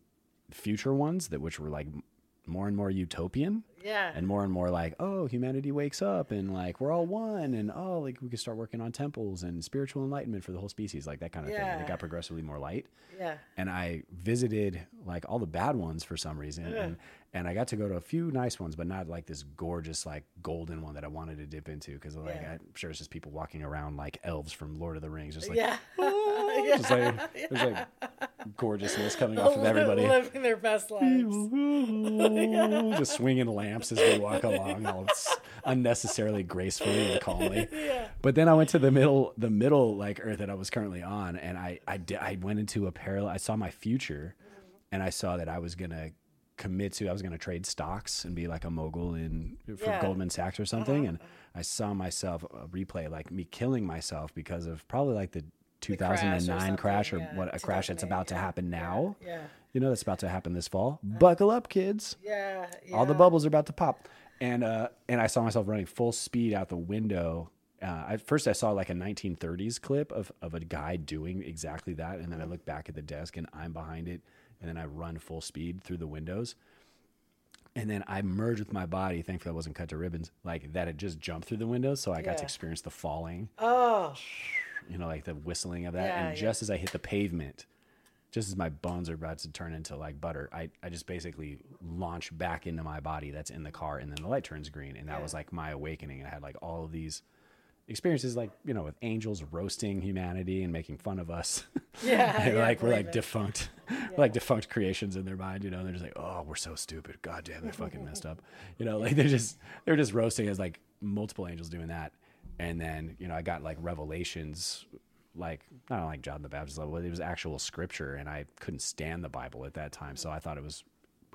future ones that which were like more and more utopian Yeah. and more and more like oh humanity wakes up and like we're all one and oh like we could start working on temples and spiritual enlightenment for the whole species like that kind of thing. And it got progressively more light. Yeah. and I visited like all the bad ones for some reason, and and I got to go to a few nice ones, but not like this gorgeous like golden one that I wanted to dip into because like Yeah. I'm sure it's just people walking around like elves from Lord of the Rings, just like Yeah. Ah, just like there's like gorgeousness coming off of everybody. Living their best lives. just swinging lamps as we walk along, all unnecessarily gracefully and calmly. Yeah. But then I went to the middle, the middle like Earth that I was currently on, and I I, di- I went into a parallel. I saw my future, and I saw that I was gonna commit to. I was gonna trade stocks and be like a mogul in for Yeah. Goldman Sachs or Uh-huh. something. And I saw myself uh, replay like me killing myself because of probably like the something, 2009 crash or, yeah, what a crash that's 2008, about to happen now. yeah. You know that's about to happen this fall. Buckle up, kids. Yeah, All the bubbles are about to pop. And uh, and I saw myself running full speed out the window. Uh, at first, I saw like a 1930s clip of, of a guy doing exactly that, and then I look back at the desk and I'm behind it, and then I run full speed through the windows, and then I merge with my body. Thankfully, I wasn't cut to ribbons like that. It just jumped through the windows, so I got to experience the falling Oh, you know, like the whistling of that. Yeah, and yeah. just as I hit the pavement, just as my bones are about to turn into like butter, I, I just basically launch back into my body that's in the car, and then the light turns green. And that was like my awakening. I had like all of these experiences, like, you know, with angels roasting humanity and making fun of us. Yeah, yeah, like we're like it. defunct, we're like defunct creations in their mind, you know. They're just like, oh, we're so stupid. God damn, they're fucking messed up. You know, like they're just they're just roasting as like multiple angels doing that. And then you know, I got like revelations, like not like John the Baptist level, but it was actual scripture, and I couldn't stand the Bible at that time, so I thought it was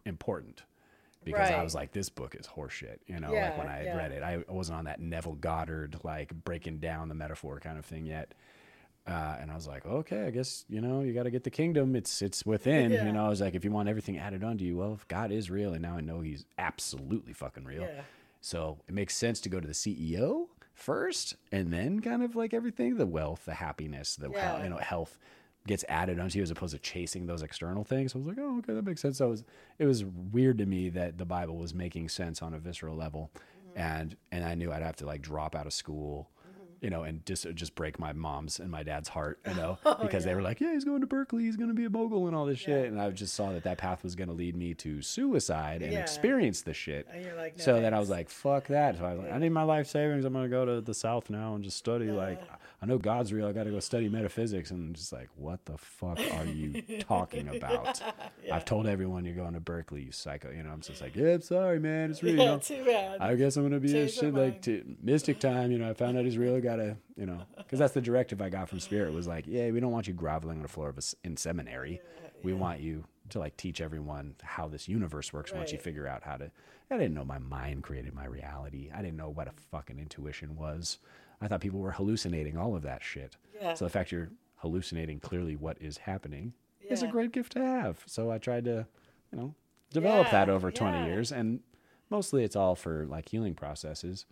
important because I was like, this book is horseshit. You know, Yeah, like when I had yeah. read it, I wasn't on that Neville Goddard like breaking down the metaphor kind of thing yet. Uh, and I was like, okay, I guess you know you got to get the kingdom. It's it's within. Yeah. You know, I was like, if you want everything added onto you, well, if God is real, and now I know He's absolutely fucking real. So it makes sense to go to the CEO first, and then kind of like everything, the wealth, the happiness, the you know health gets added onto you as opposed to chasing those external things. I was like, oh, okay, that makes sense. So it was it was weird to me that the Bible was making sense on a visceral level, Mm-hmm. and and I knew I'd have to like drop out of school. You know, and just just break my mom's and my dad's heart, you know, Oh, because they were like, "Yeah, he's going to Berkeley, he's going to be a mogul and all this shit," and I just saw that that path was going to lead me to suicide and Yeah. experience the shit. And you're like, no so then I was like, "Fuck that!" So I was like, "I need my life savings. I'm going to go to the South now and just study. Like, I know God's real. I got to go study metaphysics." And I'm just like, "What the fuck are you talking about?" I've told everyone you're going to Berkeley, you psycho. You know, I'm just like, "Yeah, I'm sorry, man. It's real. you yeah, know, too bad. I guess I'm gonna be a Change my shit like to mystic time. You know, I found out he's real. Gotta, you know, because that's the directive I got from Spirit was like, yeah, we don't want you groveling on the floor of us in seminary. We want you to like teach everyone how this universe works. Once you figure out how to, I didn't know my mind created my reality. I didn't know what a fucking intuition was. I thought people were hallucinating all of that shit. Yeah. So the fact you're hallucinating clearly what is happening is a great gift to have. So I tried to, you know, develop that over 20 yeah. years and mostly it's all for like healing processes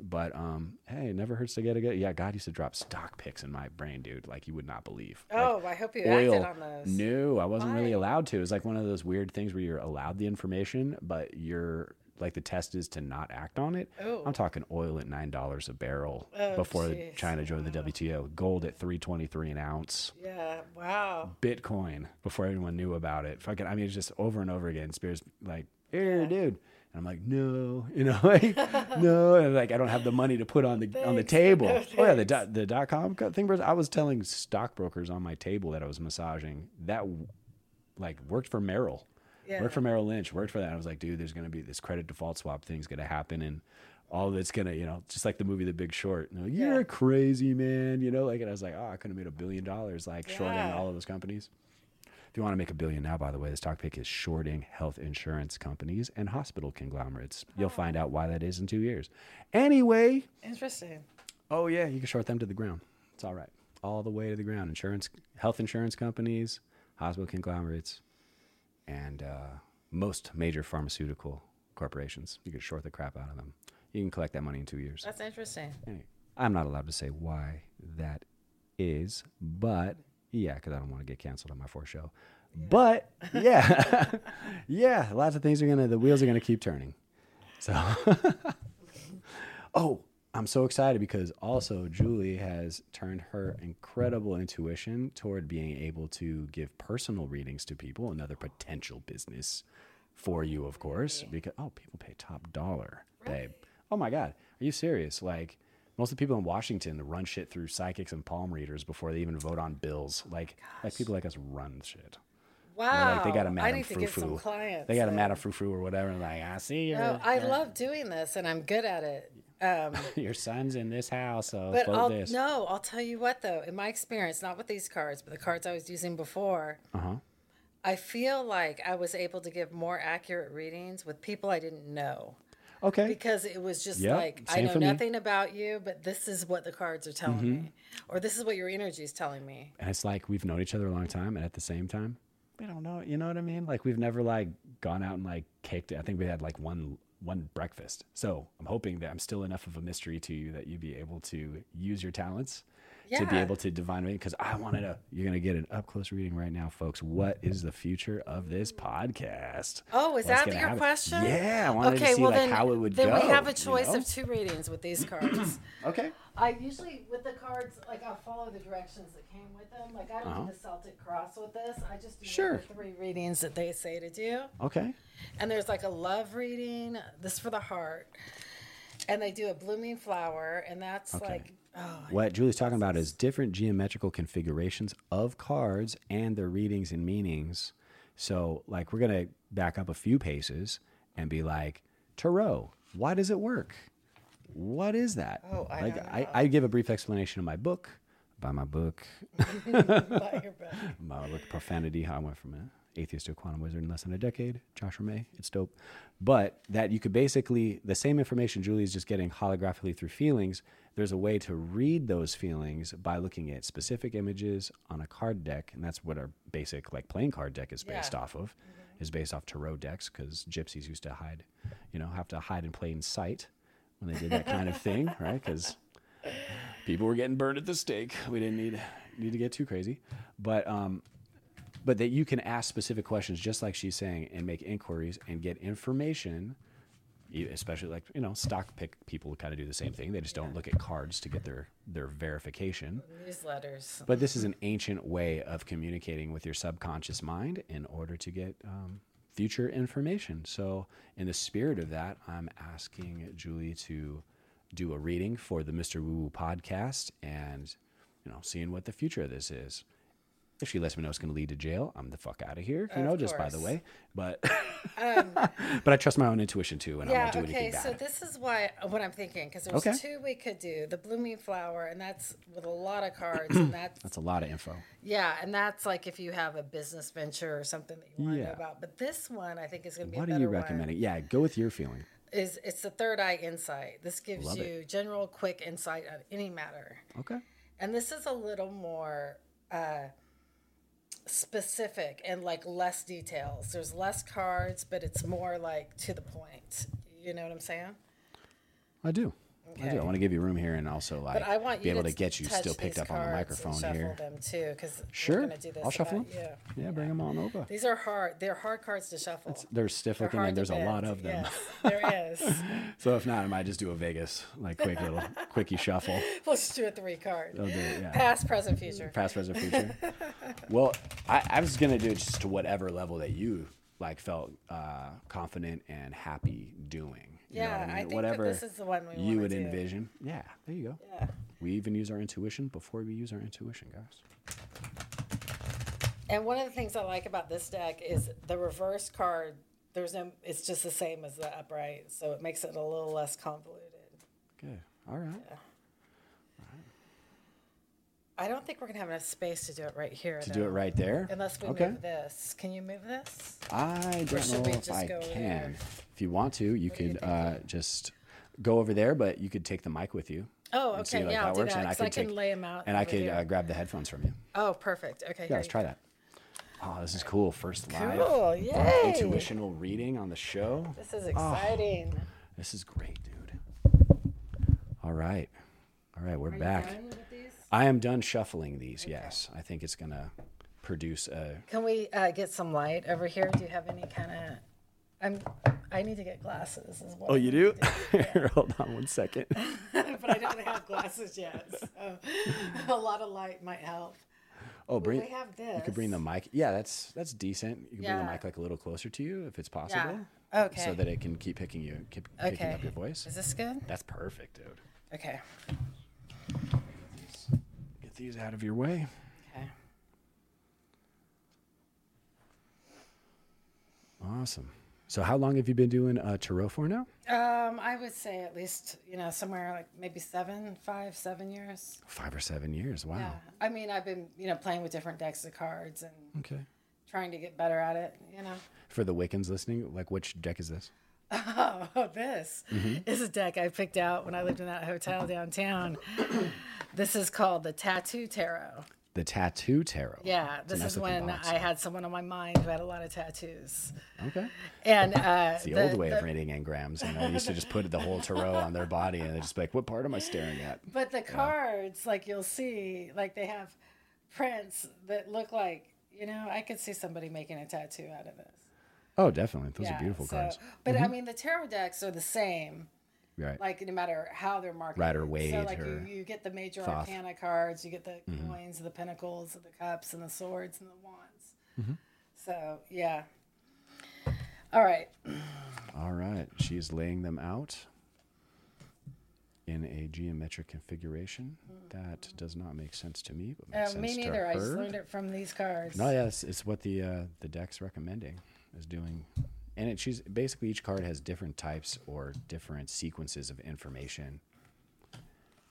but um hey it never hurts to get a good yeah god used to drop stock picks in my brain dude like you would not believe Like, Oh, I hope you oil acted on those. no i wasn't really allowed to it was like one of those weird things where you're allowed the information but you're like the test is to not act on it Oh. i'm talking oil at nine dollars a barrel Oh, before jeez. china joined the wto gold at 323 an ounce Yeah. Wow. Bitcoin before everyone knew about it. Fucking, I mean, it's just over and over again. Spears like, here, dude. And I'm like, no, you know, like, no, and like, I don't have the money to put on the on the table. no oh yeah, the dot, the dot com thing. I was telling stockbrokers on my table that I was massaging that, like, worked for Merrill. Yeah. Worked for Merrill Lynch. Worked for that. I was like, dude, there's gonna be this credit default swap thing's gonna happen, and all that's gonna, you know, just like the movie The Big Short. Know, You're Yeah. a crazy man, you know, like, and I was like, oh, I could have made a billion dollars, like, shorting all of those companies. If you want to make a billion now, by the way, the stock pick is shorting health insurance companies and hospital conglomerates. You'll find out why that is in two years. Anyway, Interesting. oh yeah, you can short them to the ground. It's all right, all the way to the ground. Insurance, health insurance companies, hospital conglomerates, and uh, most major pharmaceutical corporations. You can short the crap out of them. You can collect that money in two years. That's interesting. Anyway, I'm not allowed to say why that is, but yeah, because I don't want to get canceled on my fourth show. But yeah, yeah, lots of things are gonna, the wheels are gonna keep turning. So, oh, I'm so excited because also Julie has turned her incredible intuition toward being able to give personal readings to people, another potential business for you, of course, because oh, people pay top dollar, babe. Oh my God, are you serious? Like most of the people in Washington run shit through psychics and palm readers before they even vote on bills. Like like people like us run shit. Wow. Like they got a I Madame need to Frou get some Frou. clients. They got a then. Madame Frou Frou or whatever. And like I see you. No, I love doing this, and I'm good at it. Um, your son's in this house, so but I'll, this. no, I'll tell you what though. In my experience, not with these cards, but the cards I was using before, Uh huh. I feel like I was able to give more accurate readings with people I didn't know. Okay. Because it was just Yep, like I know for me. Mm-hmm. nothing about you, but this is what the cards are telling me, or this is what your energy is telling me. and it's like we've known each other a long time and at the same time we don't know you know what i mean like we've never like gone out and like caked it i think we had like one one breakfast so i'm hoping that i'm still enough of a mystery to you that you'd be able to use your talents to be able to divine me because i wanted to you're gonna get an up close reading right now folks what is the future of this podcast Oh, is What's that your happen? question? yeah i wanted okay, to see well like then, how it would then go Then we have a you choice know? of two readings with these cards. okay I usually with the cards, like I'll follow the directions that came with them. Like I don't Uh-huh. do the Celtic cross with this. I just do Sure. the three readings that they say to do. okay And there's like a love reading, this for the heart. And they do a blooming flower, and that's Okay. like, oh, What Julie's talking about is different geometrical configurations of cards and their readings and meanings. So, like, we're going to back up a few paces and be like, Tarot, why does it work? What is that? Oh, I like, I. I give a brief explanation in my book, by my book, by your book. my book, Profanity, how I went from an atheist to a quantum wizard in less than a decade. Joshua May, it's dope. But that you could basically, the same information Julie's just getting holographically through feelings, there's a way to read those feelings by looking at specific images on a card deck. And that's what our basic, like, playing card deck is based Yeah. off of, is based off tarot decks because gypsies used to hide, you know, have to hide in plain sight when they did that kind of thing, right? Because people were getting burned at the stake. We didn't need need to get too crazy, but um, but that you can ask specific questions, just like she's saying, and make inquiries and get information. Especially like you know, stock pick people kind of do the same thing. They just don't look at cards to get their their verification. Newsletters. But this is an ancient way of communicating with your subconscious mind in order to get um, future information. So, in the spirit of that, I'm asking Julie to do a reading for the Mr. Woo Woo podcast and, you know, seeing what the future of this is. If she lets me know it's going to lead to jail, I'm the fuck out of here, you Of know, just by the way. But, but I trust my own intuition too, and I won't do okay, anything bad. Okay, so this is why what I'm thinking because there's Okay. two we could do the blooming flower, and that's with a lot of cards, and that's That's a lot of info. yeah, and that's like if you have a business venture or something that you want to Yeah. know about. But this one, I think, is going to be What are you one. recommending? Yeah, go with your feeling. Is it's the third eye insight. This gives Love you it. general, quick insight on any matter, Okay. and this is a little more. Uh, specific and like less details. There's less cards but it's more like to the point. You know what i'm saying? I do. I do. I want to give you room here and also like But I want be able to to get you still picked up on the and microphone shuffle here. them too, because Sure. we're do this. I'll shuffle about them. you. Yeah, bring them on over. These are hard. They're hard cards to shuffle. They're stiff They're looking and to there's a lot of them. Yes, there is. So if not, I might just do a Vegas, like quick little quickie shuffle. Let's do a three card. It, yeah. Past, present, future. Past, present, future. well, I, I was gonna do it just to whatever level that you like felt uh, confident and happy doing. Yeah, I mean? I think that whatever this is the one we you would do. envision. Yeah, there you go. Yeah. We even use our intuition before we use our intuition, guys. And one of the things I like about this deck is the reverse card. There's no. It's just the same as the upright, so it makes it a little less convoluted. Good. All right. I don't think we're gonna have enough space to do it right here. To do it right there. Unless we okay. move this. Can you move this? I don't should know we if just I go over can. there? If you want to, you What you could uh, just go over there, but you could take the mic with you. Oh, and see, okay. yeah, I'll do works, that. and I 'cause I, could can take- lay them out. And I over could here. uh, grab the headphones from you. Oh, perfect. Okay. Yeah, here let's you try go. that. Oh, this is cool. First live Cool. Yay. intuitional reading on the show. This is exciting. This is great, dude. All right. All right, we're back. done with? I am done shuffling these, yes. I think it's going to produce a. Can we uh, get some light over here? Do you have any kind of? I'm. I need to get glasses. as well. Oh, you need do? to Here, Hold on one second. but I don't have glasses yet. So a lot of light might help. Oh, bring. we have this. You could bring the mic. Yeah, that's that's decent. You can bring the mic like a little closer to you if it's possible. Yeah. Okay. So that it can keep picking you, keep picking up your voice. Is this good? That's perfect, dude. Okay. These out of your way. Okay. Awesome. So, how long have you been doing uh, tarot for now? Um, I would say at least you know somewhere like maybe seven, five, seven years. Five or seven years. Wow. Yeah. I mean, I've been you know playing with different decks of cards and Okay. trying to get better at it. You know. For the Wiccans listening, like which deck is this? Oh, this is a deck I picked out when I lived in that hotel downtown. this is called the Tattoo Tarot. The tattoo tarot. Yeah, this is when box. I had someone on my mind who had a lot of tattoos. Okay. And uh, It's the, old way of reading engrams. You know, you used to just put the whole tarot on their body and they just be like, what part am I staring at? But the cards, like you'll see, like they have prints that look like, you know, I could see somebody making a tattoo out of this. Oh, definitely. Those are beautiful so- cards. But I mean, the tarot decks are the same. Right. like no matter how they're marketed. Rider So Waite like you, you get the major Thoth. arcana cards, you get the Mm-hmm. coins, the pentacles, the cups, and the swords and the wands. Mm-hmm. So yeah. All right. All right. She is laying them out in a geometric configuration. That does not make sense to me, but makes Uh, me neither. I just learned it from these cards. No, yeah, it's, it's what the uh, the deck's recommending is doing, and it she's basically each card has different types or different sequences of information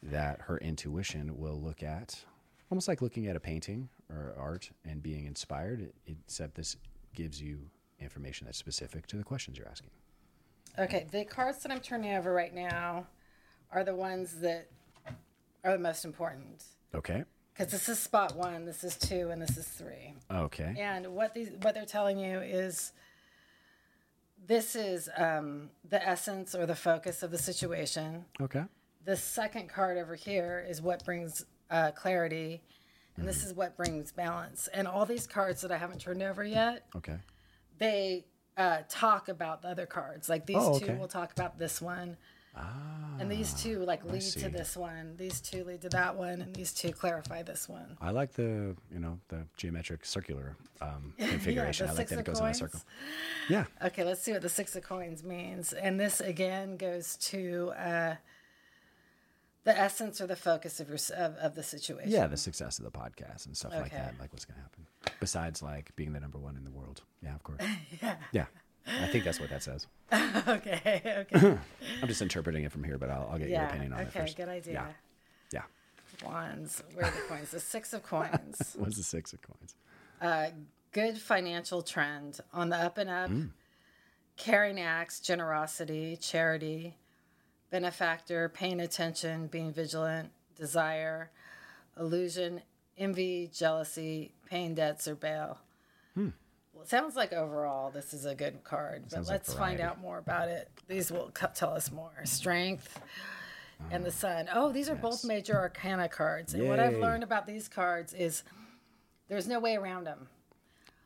that her intuition will look at, almost like looking at a painting or art and being inspired. Except this gives you information that's specific to the questions you're asking. Okay, the cards that I'm turning over right now are the ones that are the most important Okay. Because this is spot one, this is two, and this is three. Okay. And what these what they're telling you is this is um, the essence or the focus of the situation. Okay. The second card over here is what brings uh, clarity, and this is what brings balance. And all these cards that I haven't turned over yet, Okay. they uh, talk about the other cards. Like these Oh, two okay. will talk about this one. And these two like lead to this one. These two lead to that one, and these two clarify this one. I like the you know the geometric circular um, configuration. I like that it goes in a circle. Yeah. Okay, let's see what the six of coins means. And this again goes to uh, the essence or the focus of your of, of the situation. Yeah, the success of the podcast and stuff like that. Like what's gonna happen. Besides like being the number one in the world. Yeah, of course. yeah. Yeah. I think that's what that says. Okay. Okay. I'm just interpreting it from here, but I'll, I'll get your opinion on it first. Okay. Good idea. Yeah. Yeah. Wands. Where are the coins? The six of coins. What's the six of coins? Good financial trend on the up and up. Mm. Caring acts, generosity, charity, benefactor, paying attention, being vigilant, desire, illusion, envy, jealousy, paying debts or bail. Well, it sounds like overall this is a good card, but. Sounds let's find out more about it. These will co- tell us more. Strength and the ah, sun. Oh, these are both major arcana cards. And what I've learned about these cards is there's no way around them.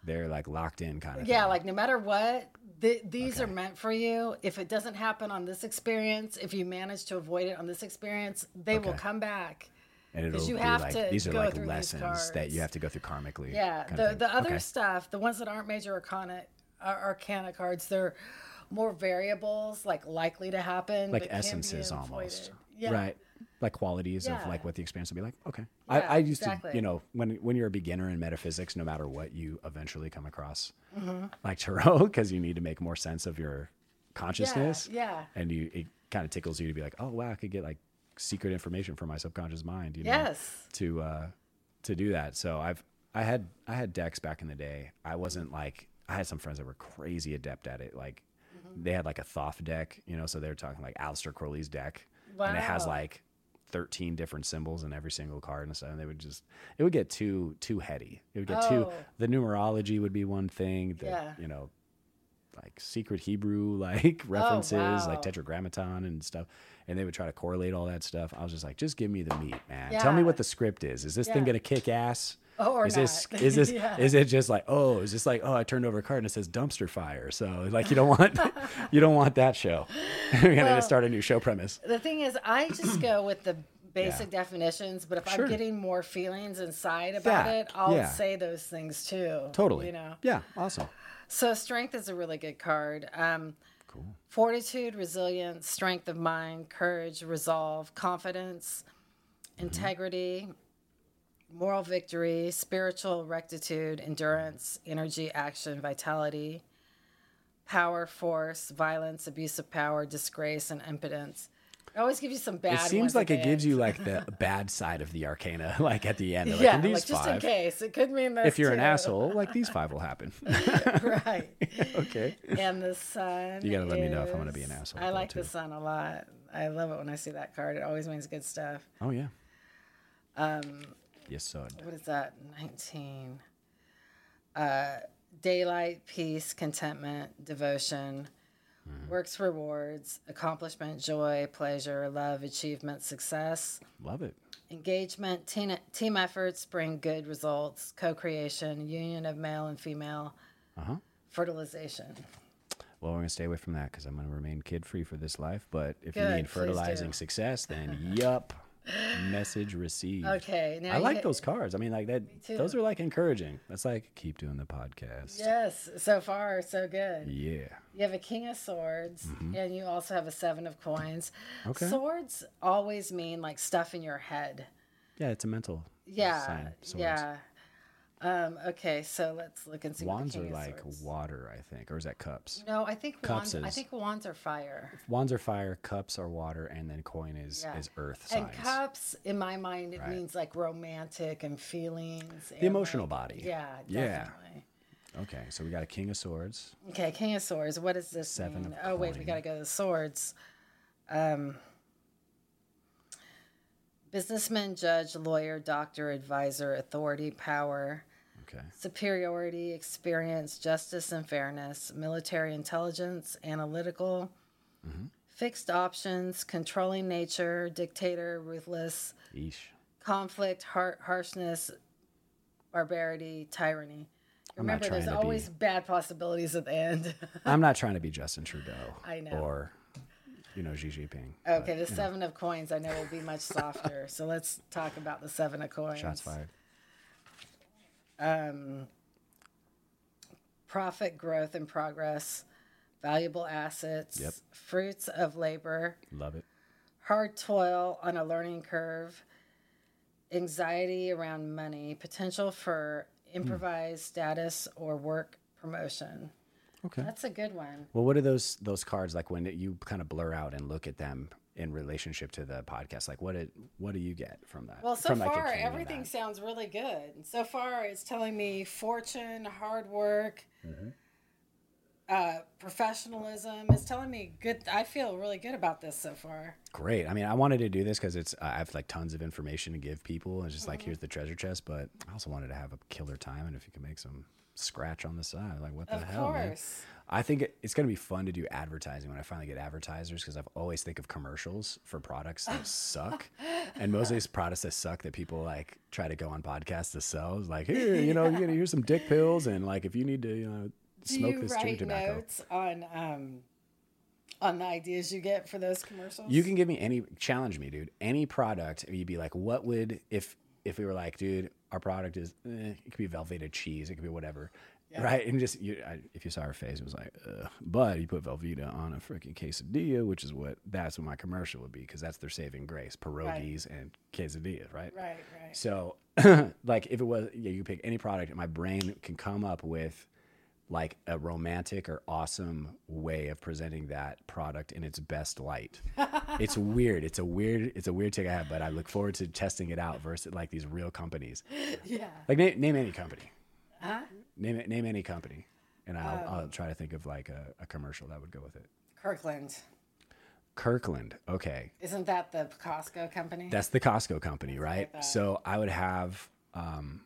They're like locked in kind of Yeah, thing. like no matter what, th- these are meant for you. If it doesn't happen on this experience, if you manage to avoid it on this experience, they will come back. And it'll be have like to these are like lessons that you have to go through karmically. Yeah, the the other Okay. stuff, the ones that aren't major arcana, ar- arcana cards, they're more variables, like likely to happen, like but can be essences almost. Yeah. Right. Like qualities of like what the experience will be like. Okay. Yeah, I, I used exactly. to, you know, when when you're a beginner in metaphysics, no matter what, you eventually come across Mm-hmm. like tarot because you need to make more sense of your consciousness. yeah. And you it kind of tickles you to be like, oh wow, I could get like secret information from my subconscious mind. You know, Yes. to uh, to do that. So I've I had I had decks back in the day. I wasn't like I had some friends that were crazy adept at it. Like Mm-hmm. they had like a Thoth deck, you know, so they were talking like Aleister Crowley's deck, and it has like thirteen different symbols in every single card and stuff. And they would just it would get too too heady. It would get too Oh. the numerology would be one thing. The, Yeah. you know. Like secret Hebrew like oh, references, Oh, wow. like tetragrammaton and stuff, and they would try to correlate all that stuff. I was just like, just give me the meat, man. Tell me what the script is. Is this thing gonna kick ass? Oh, or is this not. is this Yeah. is it just like oh is this like oh I turned over a card and it says dumpster fire so like you don't want you don't want that show we're gonna Well- start a new show premise The thing is, I just go with the basic definitions, but if Sure. I'm getting more feelings inside about Yeah, it, I'll yeah. say those things too. totally You know. yeah awesome So strength is a really good card. Um, cool fortitude, resilience, strength of mind, courage, resolve, confidence, integrity, moral victory, spiritual rectitude, endurance, energy, action, vitality, power, force, violence, abuse of power, disgrace, and impotence. It always gives you some bad. it seems like it gives you like the bad side of the arcana, like at the end. Like, yeah, these like just in case it could mean this if you're an asshole, like these five will happen. right? okay. And the sun. You gotta let me know if I'm gonna be an asshole, I like the sun a lot. I love it when I see that card. It always means good stuff. Oh yeah. Um, Yes, sir. what is that? Nineteen. Uh, daylight, peace, contentment, devotion, Mm-hmm. works, rewards, accomplishment, joy, pleasure, love, achievement, success. Love it. Engagement, team, team efforts bring good results, co creation, union of male and female, Uh huh. fertilization. Well, we're gonna stay away from that because I'm gonna remain kid free for this life. But if Good, you mean fertilizing success, then yup. Message received. Okay, now I like hit- those cards. I mean, like that. Those are like encouraging. That's like keep doing the podcast. Yes, so far, so good. Yeah. You have a king of swords, and you also have a seven of coins. Mm-hmm. Okay. Swords always mean like stuff in your head. Yeah, it's a mental. Yeah, sign, yeah. Um, okay, so let's look and see. Wands are like water, I think, or is that cups? No, I think Cups wands. I think wands are fire. Wands are fire, cups are water, and then coin is Yeah. is earth And cups, in my mind, it Right. means like romantic and feelings. the and, emotional like- body. Yeah, Yeah. Okay, so we got a king of swords. Okay, King of Swords. What does this Seven mean? Oh wait, we got to go to the swords. Um, businessman, judge, lawyer, doctor, advisor, authority, power, Okay. superiority, experience, justice and fairness, military intelligence, analytical, Mm-hmm. fixed options, controlling nature, dictator, ruthless, Eesh. conflict, har- harshness, barbarity, tyranny. Remember, there's to be- always bad possibilities at the end. I'm not trying to be Justin Trudeau. I know. Or, you know, Xi Jinping. Okay, the seven of coins I know will be much softer. so let's talk about the seven of coins. Shots fired. Um, profit, growth, and progress, valuable assets, Yep. fruits of labor, Love it. hard toil on a learning curve, anxiety around money, potential for improvised status or work promotion. Okay. That's a good one. Well, what are those those cards like when you kind of blur out and look at them in relationship to the podcast? Like, what did what do you get from that? Well, so from, far and everything sounds really good. So far, it's telling me fortune, hard work, Mm-hmm. uh, professionalism. It's telling me good. I feel really good about this so far. Great. I mean, I wanted to do this because it's I have like tons of information to give people. and It's just Mm-hmm. like here's the treasure chest, but I also wanted to have a killer time, and if you can make some scratch on the side, like what the Of hell, man? I think it, it's going to be fun to do advertising when I finally get advertisers because I've always think of commercials for products that suck, and most of these products that suck that people like try to go on podcasts to sell like here, you know, you here's some dick pills, and like if you need to, you know, smoke you this write tobacco. notes on um, on the ideas you get for those commercials? You can give me any challenge me, dude. Any product, you'd be like, what would if if we were like, dude, our product is eh, it could be Velveeta cheese, it could be whatever, right? And just you, I, if you saw her face, it was like, Ugh. but you put Velveeta on a freaking quesadilla, which is what that's what my commercial would be because that's their saving grace, pierogies and quesadillas, right? Right, right. So, like, if it was, yeah, you pick any product, and my brain can come up with like a romantic or awesome way of presenting that product in its best light. it's weird. It's a weird. It's a weird take I have, but I look forward to testing it out versus like these real companies. Yeah. Like name, name any company. Huh? Name it. Name any company, and I'll, Um, I'll try to think of like a, a commercial that would go with it. Kirkland. Kirkland. Okay, Isn't that the Costco company? That's the Costco company, right? that. So I would have um,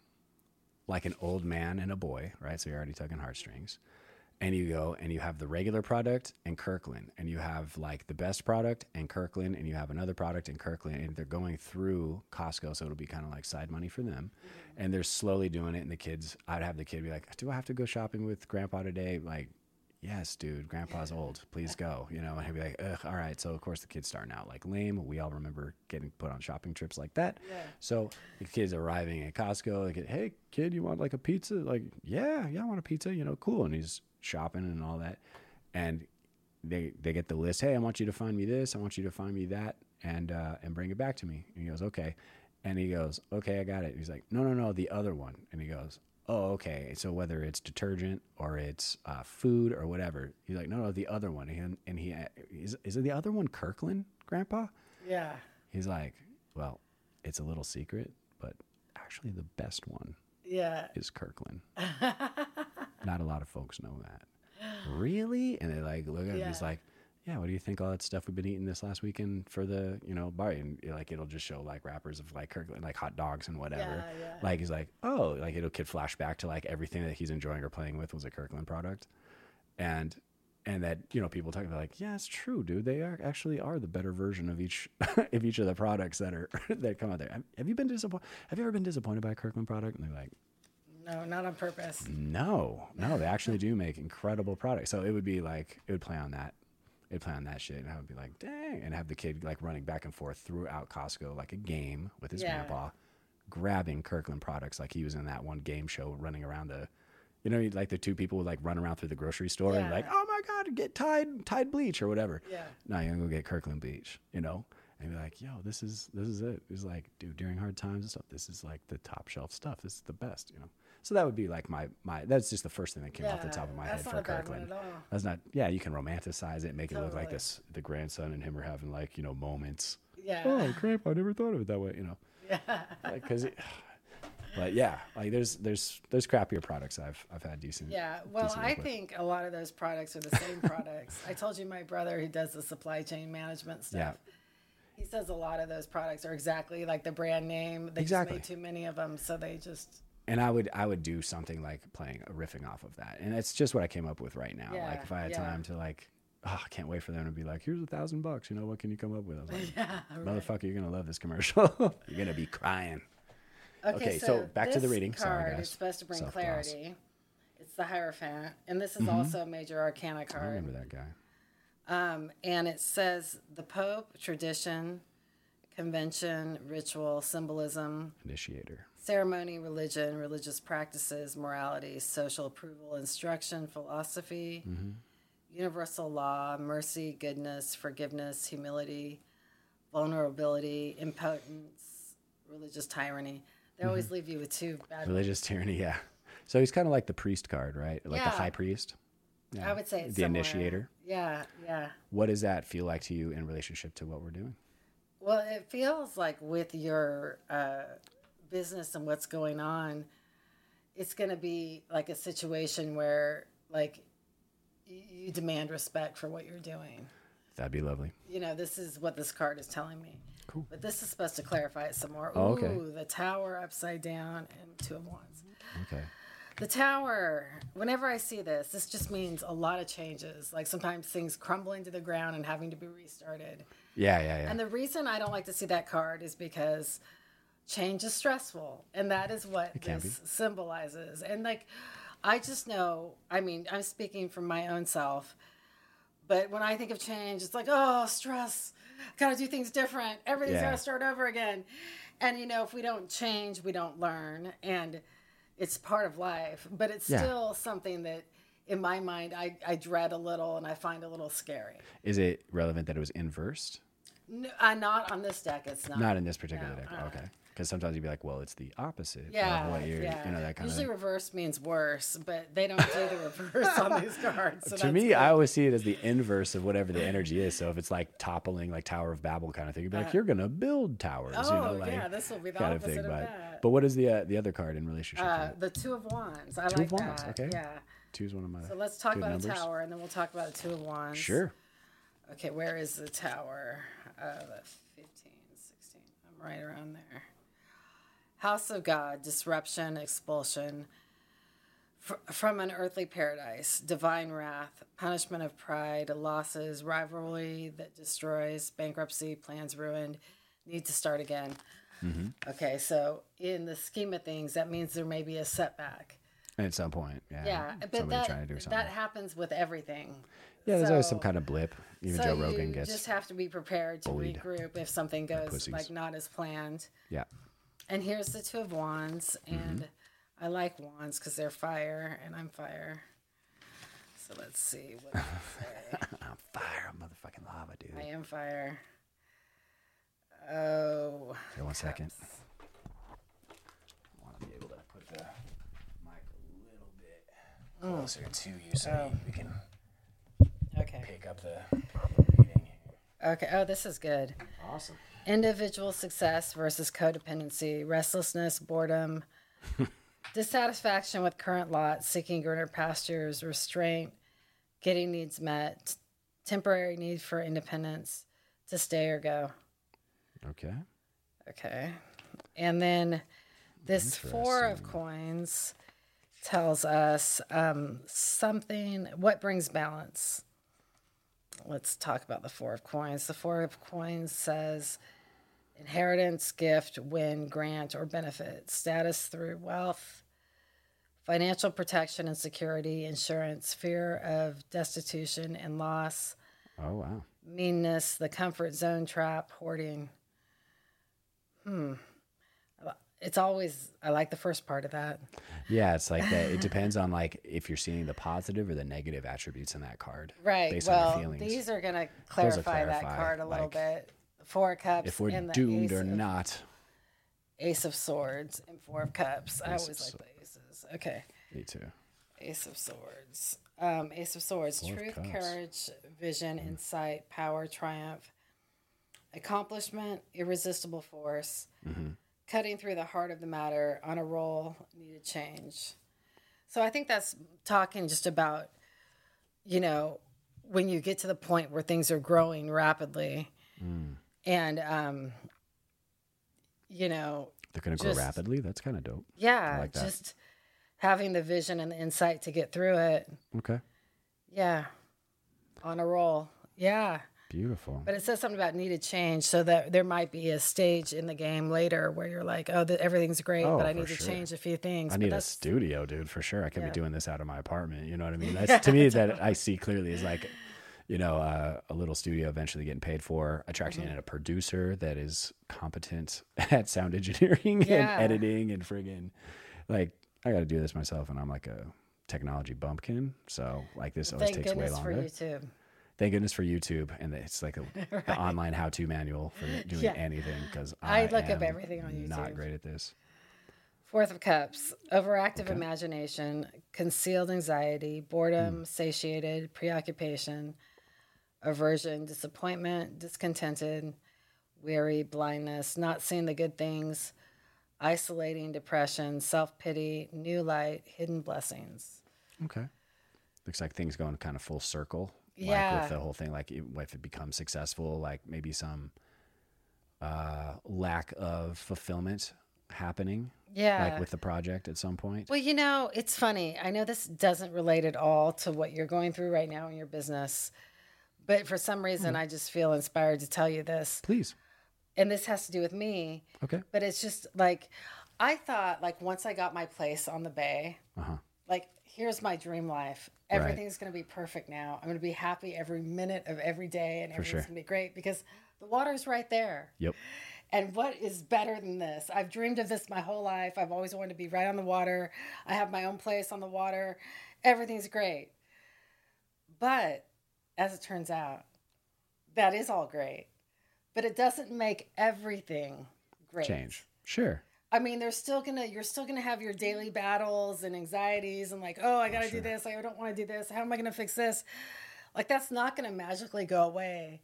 like an old man and a boy, right? So you're already tugging heartstrings. And you go and you have the regular product and Kirkland, and you have like the best product and Kirkland, and you have another product and Kirkland, and they're going through Costco, so it'll be kind of like side money for them. Mm-hmm. And they're slowly doing it, and the kids, I'd have the kid be like, "Do I have to go shopping with Grandpa today?" Like, yes, dude, grandpa's old. Please go. You know, and he'd be like, Ugh, all right. So of course the kid's starting out like lame. We all remember getting put on shopping trips like that. Yeah. So the kid's arriving at Costco. Like, hey, kid, you want like a pizza? Like, yeah, yeah, I want a pizza. You know, cool. And he's shopping and all that. And they they get the list. Hey, I want you to find me this. I want you to find me that, and uh, and bring it back to me. And he goes, okay. And he goes, okay, I got it. He's like, no, no, no, the other one. And he goes, oh, okay. So whether it's detergent or it's uh, food or whatever, he's like, no, no, the other one. And, and he is, is it the other one Kirkland? Grandpa? Yeah. He's like, Well, it's a little secret, but actually the best one Yeah. is Kirkland. Not a lot of folks know that. Really? And they like look at him. He's Yeah. like, Yeah, what do you think all that stuff we've been eating this last weekend for the, you know, bar? And eh, like it'll just show like wrappers of like Kirkland, like hot dogs and whatever. Yeah, yeah. Like he's like, Oh, like it'll kid flash back to like everything that he's enjoying or playing with was a Kirkland product. And and that, you know, people talking about like, yeah, it's true, dude. They are actually are the better version of each of each of the products that are that come out there. Have, have you been disappointed? Have you ever been disappointed by a Kirkland product? And they're like, No, not on purpose. no, no, they actually do make incredible products. So it would be like it would play on that. It'd play on that shit, and I would be like, dang, and have the kid like running back and forth throughout Costco like a game with his Yeah. grandpa, grabbing Kirkland products like he was in that one game show, running around the, you know, like the two people would like run around through the grocery store and like, oh my god, get Tide Tide bleach or whatever. Yeah. No, you're gonna go get Kirkland bleach, you know. And be like, yo, this is this is it. It's like, dude, during hard times and stuff, this is like the top shelf stuff. This is the best, you know. So that would be like my my. That's just the first thing that came off the top of my head for a bad one Kirkland. That's not. Yeah, you can romanticize it, make it look like this. The grandson and him are having like you know moments. Yeah. Oh, grandpa, I never thought of it that way. You know. Yeah. Because. but yeah, like there's there's there's crappier products I've I've had decent. Yeah, well, decent I with. think a lot of those products are the same products. I told you my brother who does the supply chain management stuff. Yeah. He says a lot of those products are exactly like the brand name. They Exactly. just made too many of them, so they just and I would I would do something like playing riffing off of that, and it's just what I came up with right now. Yeah, like if I had yeah. time to like, oh, I can't wait for them to be like, here's a thousand bucks. You know what can you come up with? I was like, yeah. right. motherfucker, you're gonna love this commercial. you're gonna be crying. Okay, so back to the reading. Sorry, Card guys. is supposed to bring Self-gloss. clarity. It's the Hierophant, and this is also a major arcana card. I remember that guy. Um, and it says the Pope, tradition, convention, ritual, symbolism, Initiator. Ceremony, religion, religious practices, morality, social approval, instruction, philosophy, universal law, mercy, goodness, forgiveness, humility, vulnerability, impotence, religious tyranny. They always leave you with two bad Religious tyranny. Yeah. So he's kind of like the priest card, right? Like the high priest. Yeah. I would say it's the similar. initiator. Yeah, yeah. What does that feel like to you in relationship to what we're doing? Well, it feels like with your uh, business and what's going on, it's going to be like a situation where, like, you demand respect for what you're doing. That'd be lovely. You know, this is what this card is telling me. Cool. But this is supposed to clarify it some more. Oh, okay. Ooh, the tower upside down and two of wands. Okay. The tower, whenever I see this, this just means a lot of changes. Like sometimes things crumbling to the ground and having to be restarted. Yeah, yeah, yeah. And the reason I don't like to see that card is because change is stressful. And that is what this symbolizes. And like, I just know, I mean, I'm speaking from my own self, but when I think of change, it's like, oh, stress. Gotta do things different. Everything's Yeah. gotta start over again. And you know, if we don't change, we don't learn. And it's part of life, but it's Yeah. still something that in my mind I, I dread a little and I find a little scary. Is it relevant that it was inversed? No, uh, not on this deck. It's not. Not in this particular No, deck. uh-uh. Okay. Because sometimes you'd be like, well, it's the opposite Yeah, of what you're, yeah. you know, that kind Usually of reverse means worse, but they don't do the reverse on these cards. So to me, good. I always see it as the inverse of whatever the energy is. So if it's like toppling, like Tower of Babel kind of thing, you'd be like, you're gonna build towers, you know, Oh, like yeah, this will be the kind of opposite thing. of But that. but what is the uh, the other card in relationship? uh, to the two of wands. I Two like of wands, that. okay. Yeah. Two is one of my. So let's talk about numbers. a tower, and then we'll talk about the two of wands. Sure. Okay, where is the tower? Uh, 15, 16. I'm right around there. House of God, disruption, expulsion. Fr- from an earthly paradise, divine wrath, punishment of pride, losses, rivalry that destroys, bankruptcy, plans ruined, need to start again. Mm-hmm. Okay, so in the scheme of things, that means there may be a setback. At some point, yeah. Yeah, but that, trying to do something. that happens with everything. yeah, there's always some kind of blip. Even so Joe Rogan you gets. just have to be prepared to bullied regroup if something goes like not as planned. yeah. And here's the two of wands, Mm-hmm. and I like wands because they're fire, and I'm fire. So let's see what say. I'm fire, I'm motherfucking lava, dude. I am fire. Oh, Okay, one second. I want to be able to put the mic a little bit Mm. closer to you so Oh. we can okay. pick up the reading. Okay. Oh, this is good. Awesome. Individual success versus codependency, restlessness, boredom, dissatisfaction with current lot, seeking greener pastures, restraint, getting needs met, temporary need for independence, to stay or go. Okay. Okay. And then this four of coins tells us um, something, what brings balance? Let's talk about the four of coins. The four of coins says inheritance, gift, win, grant, or benefit, status through wealth, financial protection and security, insurance, fear of destitution and loss, Oh wow. meanness, the comfort zone trap, hoarding. Hmm. It's always, I like the first part of that. Yeah, it's like that. It depends on like if you're seeing the positive or the negative attributes in that card. Right. Based well, feelings. these are going to clarify, that card a little like, bit. Four of Cups. if we're doomed ace or of, not. Ace of Swords and Four of Cups. I always like the aces. Okay. Me too. Ace of Swords. Um, Ace of Swords. Four Truth, Cups. courage, vision, insight, power, triumph, accomplishment, irresistible force, Mm-hmm. cutting through the heart of the matter, on a roll, needed change. So I think that's talking just about, you know, when you get to the point where things are growing rapidly Mm. And, um, you know, They're gonna grow rapidly. That's kind of dope. yeah, like just having the vision and the insight to get through it. Okay. Yeah. On a roll. Yeah. Beautiful. But it says something about needed change, so that there might be a stage in the game later where you're like, oh, the, everything's great, Oh, but I need to sure. change a few things. I But need a studio, dude, for sure. I could Yeah. be doing this out of my apartment. You know what I mean? That's to me that I see clearly is like, you know, uh, a little studio eventually getting paid for, attracting Mm-hmm. in a producer that is competent at sound engineering Yeah. and editing and friggin' like I got to do this myself, and I'm like a technology bumpkin, so like this always Thank takes way goodness for longer. YouTube. Thank goodness for YouTube, and it's like a, the online how-to manual for doing Yeah. anything because I I, look up everything on YouTube. Not great at this. Fourth of Cups, overactive imagination, concealed anxiety, boredom, Hmm. satiated, preoccupation, aversion, disappointment, discontented, weary, blindness, not seeing the good things, isolating, depression, self pity, new light, hidden blessings. Okay. Looks like things going kind of full circle. Like Yeah. with the whole thing, like if it becomes successful, like maybe some uh, lack of fulfillment happening, Yeah. like with the project at some point. Well, you know, it's funny. I know this doesn't relate at all to what you're going through right now in your business, but for some reason, Hmm. I just feel inspired to tell you this. Please. And this has to do with me, Okay. but it's just like I thought, like, once I got my place on the bay, Uh huh. like, here's my dream life. Right. Everything's going to be perfect now. I'm going to be happy every minute of every day, and everything's sure. going to be great because the water's right there. Yep. And what is better than this? I've dreamed of this my whole life. I've always wanted to be right on the water. I have my own place on the water. Everything's great. But as it turns out, that is all great. But it doesn't make everything great. Change. Sure. I mean, there's still gonna you're still gonna have your daily battles and anxieties and like, oh, I gotta do this. I don't want to do this. How am I gonna fix this? Like that's not gonna magically go away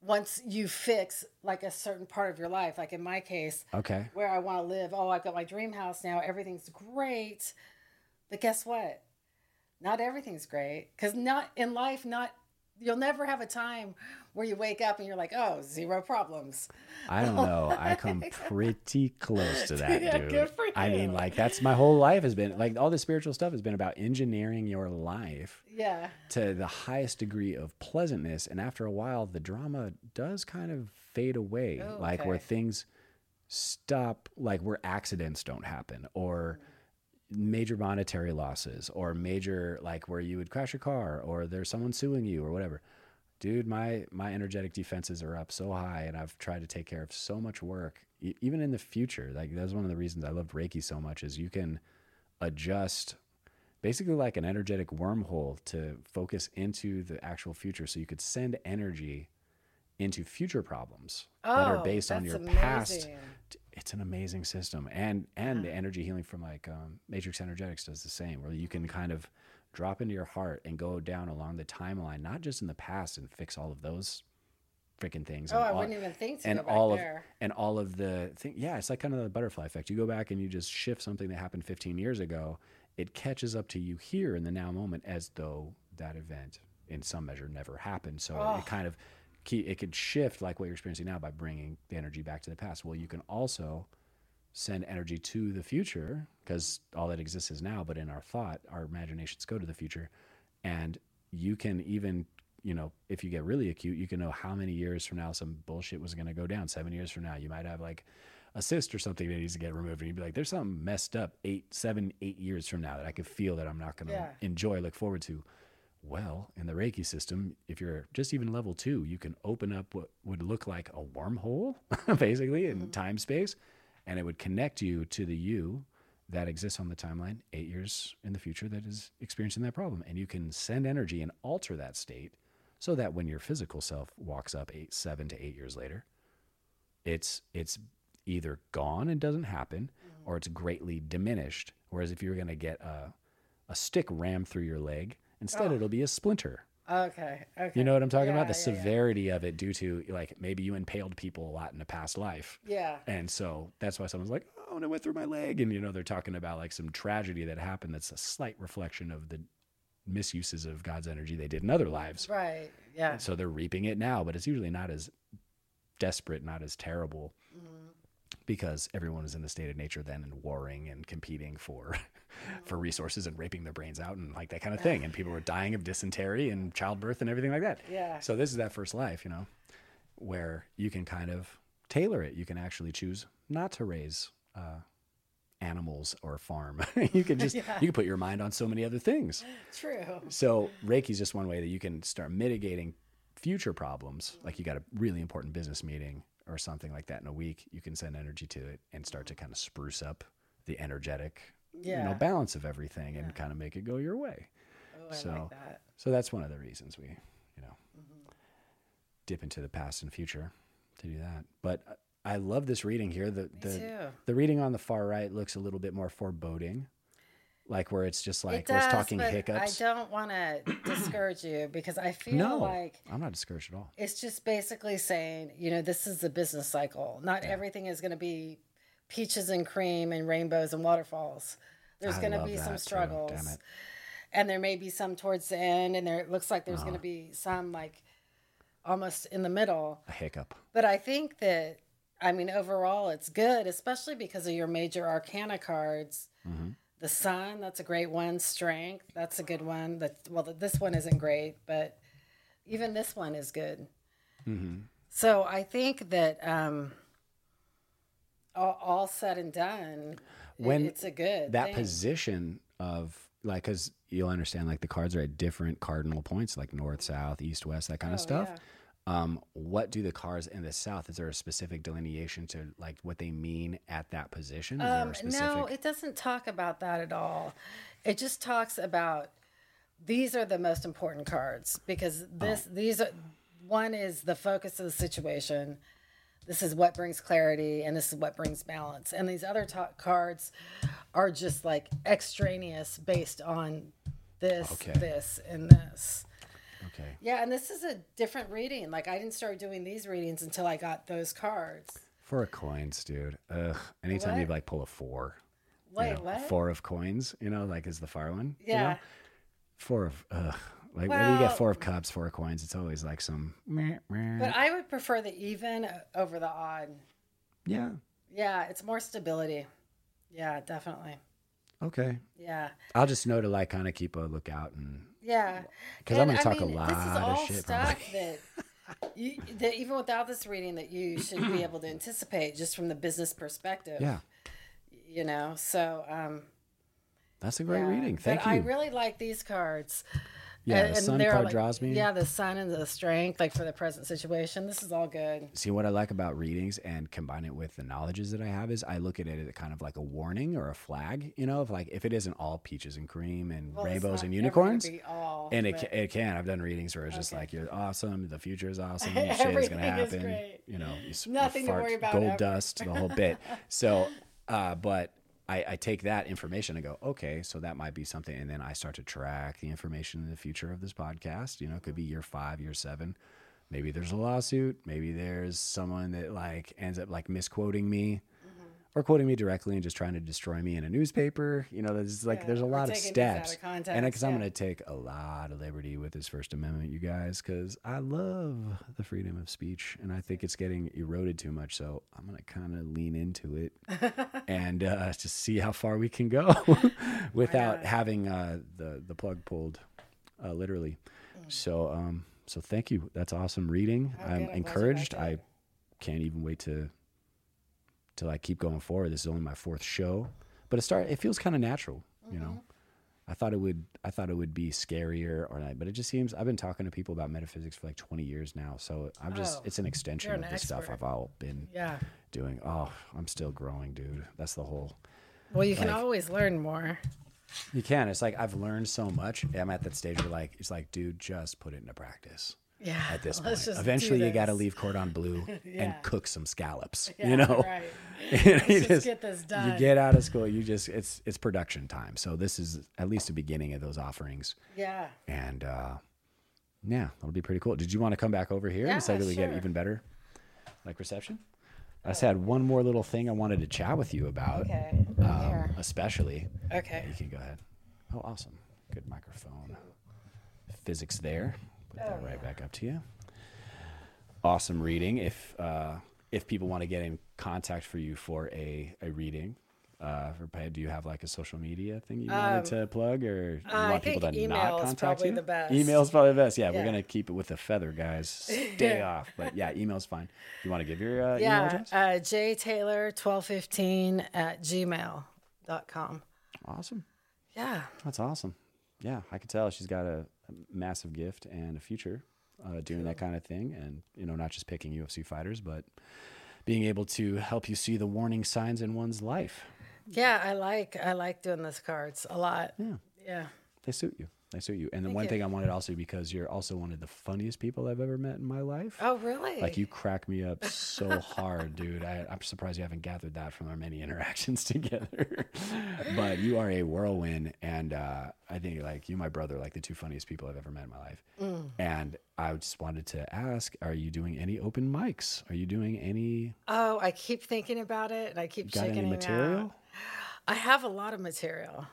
once you fix like a certain part of your life. Like in my case, Okay. where I want to live. Oh, I've got my dream house now. Everything's great. But guess what? Not everything's great because not in life. Not you'll never have a time where you wake up and you're like, oh, zero problems. I don't know. I come pretty close to that, Yeah, dude. good for I mean, like that's my whole life has been like all this spiritual stuff has been about engineering your life Yeah. to the highest degree of pleasantness and after a while the drama does kind of fade away Oh, like where things stop like where accidents don't happen or major monetary losses or major like where you would crash your car or there's someone suing you or whatever dude my my energetic defenses are up so high and i've tried to take care of so much work e- even in the future like that's one of the reasons i love reiki so much is you can adjust basically like an energetic wormhole to focus into the actual future so you could send energy into future problems that are Oh, based on your past amazing. It's an amazing system and and the energy healing from like um, matrix energetics does the same where you can kind of drop into your heart and go down along the timeline not just in the past and fix all of those freaking things. Oh, and I all- wouldn't even think to and go back all there. of and all of the thing. Yeah, it's like kind of the butterfly effect. You go back and you just shift something that happened 15 years ago. It catches up to you here in the now moment as though that event, in some measure, never happened. So Oh. it kind of key, it could shift like what you're experiencing now by bringing the energy back to the past. Well, you can also send energy to the future because all that exists is now. But in our thought, our imaginations go to the future, and you can even you know, if you get really acute, you can know how many years from now some bullshit was going to go down. Seven years from now, you might have like a cyst or something that needs to get removed. And you'd be like, there's something messed up eight, seven, eight years from now that I could feel that I'm not going to Yeah. enjoy, look forward to. Well, in the Reiki system, if you're just even level two, you can open up what would look like a wormhole, basically, in mm-hmm. time space, and it would connect you to the you that exists on the timeline eight years in the future that is experiencing that problem. And you can send energy and alter that state so that when your physical self walks up eight, seven to eight years later, it's it's either gone and doesn't happen, mm-hmm. or it's greatly diminished. Whereas if you're going to get a a stick rammed through your leg, instead oh. it'll be a splinter. Okay. Okay. You know what I'm talking about? The yeah, yeah. severity of it due to like maybe you impaled people a lot in a past life. Yeah. And so that's why someone's like, oh, and it went through my leg. And, you know, they're talking about like some tragedy that happened that's a slight reflection of the misuses of God's energy they did in other lives. Right. Yeah. And so they're reaping it now, but it's usually not as desperate, not as terrible mm-hmm. because everyone is in the state of nature then and warring and competing for for resources and raping their brains out and like that kind of thing. And people were dying of dysentery and childbirth and everything like that. Yeah. So this is that first life, you know, where you can kind of tailor it. You can actually choose not to raise uh, animals or farm. you can just you can put your mind on so many other things. True. So Reiki is just one way that you can start mitigating future problems. Like you got a really important business meeting or something like that in a week, you can send energy to it and start to kind of spruce up the energetic, you know, balance of everything and kind of make it go your way. Oh, I so, like that. so that's one of the reasons we, you know, mm-hmm. dip into the past and future to do that. But I love this reading here. The the too. the reading on the far right looks a little bit more foreboding, like where it's just like it does, it's talking but hiccups. I don't want to discourage you because I feel no, like I'm not discouraged at all. it's just basically saying, you know, this is the business cycle. Not everything is going to be peaches and cream and rainbows and waterfalls. There's going to be some struggles. And there may be some towards the end, and there it looks like there's Uh-huh. going to be some like almost in the middle. A hiccup. But I think that, I mean, overall, it's good, especially because of your major arcana cards. Mm-hmm. The Sun, that's a great one. Strength, that's a good one. That well, this one isn't great, but even this one is good. Mm-hmm. So I think that um, all, all said and done, When it's a good that thing. position of like because you'll understand like the cards are at different cardinal points like north south east west that kind Oh, of stuff yeah. um what do the cards in the south is there a specific delineation to like what they mean at that position Um, specific no, it doesn't talk about that at all. It just talks about these are the most important cards because this Oh. these are one is the focus of the situation. This is what brings clarity and this is what brings balance. And these other ta- cards are just like extraneous based on this, Okay. this, and this. okay Yeah, and this is a different reading. Like I didn't start doing these readings until I got those cards. four of coins dude Ugh. anytime you like pull a four you know, what? four of coins you know like is the far one you Yeah. know? four of ugh. Like when you get four of cups four of coins it's always like some. But I would prefer the even over the odd. yeah Yeah, it's more stability. Yeah, definitely. okay Yeah. i'll just know to like kind of keep a lookout and Yeah. Because I'm gonna I talk a mean, lot This is of all shit, stuff that, you, that even without this reading that you should be able to anticipate just from the business perspective. yeah You know, so um That's a great yeah. reading. Thank but you. I really like these cards. Yeah, And- the sun card like- draws me. Yeah, the sun and the strength, like for the present situation. This is all good. See what I like about readings and combine it with the knowledges that I have is I look at it as kind of like a warning or a flag. You know, of like if it isn't all peaches and cream and Well, rainbows and unicorns. all, And it, but- it can. I've done readings where it's just like you're awesome. The future is awesome. Shit is gonna is happen. great. You know, you, s- you Nothing to worry about Gold ever. dust, the whole bit. So, uh, but I, I take that information and go, okay, so that might be something, and then I start to track the information in the future of this podcast. You know, it could be year five, year seven. maybe there's a lawsuit. Maybe there's someone that like ends up like misquoting me. Or quoting me directly and just trying to destroy me in a newspaper. You know, there's like Yeah, there's a lot of out of steps, and context, because I'm going to take a lot of liberty with this First Amendment, you guys, because I love the freedom of speech, and I think it's getting eroded too much. So I'm going to kind of lean into it and uh, just see how far we can go without having uh, the the plug pulled, uh, literally. Mm. So um, so thank you. That's awesome reading. I'm encouraged. I can't even wait to to like keep going forward. This is only my fourth show, but it start. It feels kind of natural, you Mm-hmm. know. I thought it would. I thought it would be scarier or not, but it just seems. I've been talking to people about metaphysics for like 20 years now, so I'm just. Oh, it's an extension you're of an the stuff. I've all been Yeah. doing. Oh, I'm still growing, dude. That's the whole. Well, you can always learn more. You can. It's like I've learned so much. I'm at that stage where like it's like, dude, just put it into practice. Yeah. At this point, eventually you got to leave cordon bleu Yeah. and cook some scallops. Yeah, you know, Right. You Let's just get this done. You get out of school, you just it's it's production time. So this is at least the beginning of those offerings, Yeah. and uh yeah, that'll be pretty cool. Did you want to come back over here Yeah, and say that we get even better, like reception? I just had one more little thing I wanted to chat with you about, Okay. Um, especially. Okay. You can go ahead. Oh, awesome. Good microphone. Physics there. Put that right back up to you. Awesome reading. If uh, if people want to get in contact for you for a, a reading, uh, for, do you have like a social media thing you wanted to plug, or you Um, uh, want people to not email contact probably you? the best. Email's probably the best. Yeah, we're gonna keep it with the feather, guys. Stay off. But yeah, email's fine. You want to give your uh, email Yeah. address? Uh, jtaylor1215 at gmail.com. awesome. Yeah. That's awesome. Yeah, I could tell she's got a, a massive gift and a future uh, doing that kind of thing, and you know, not just picking UFC fighters, but being able to help you see the warning signs in one's life. Yeah. I like, I like doing those cards a lot. Yeah, Yeah. they suit you. They suit you. And the Thank one you. thing I wanted also because you're also one of the funniest people I've ever met in my life. Oh, really? Like you crack me up so hard, dude. I, I'm surprised you haven't gathered that from our many interactions together. but you are a whirlwind, and uh, I think like you, my brother, like the two funniest people I've ever met in my life. Mm. And I just wanted to ask: Are you doing any open mics? Are you doing any? Oh, I keep thinking about it and I keep Got checking any material? out. I have a lot of material.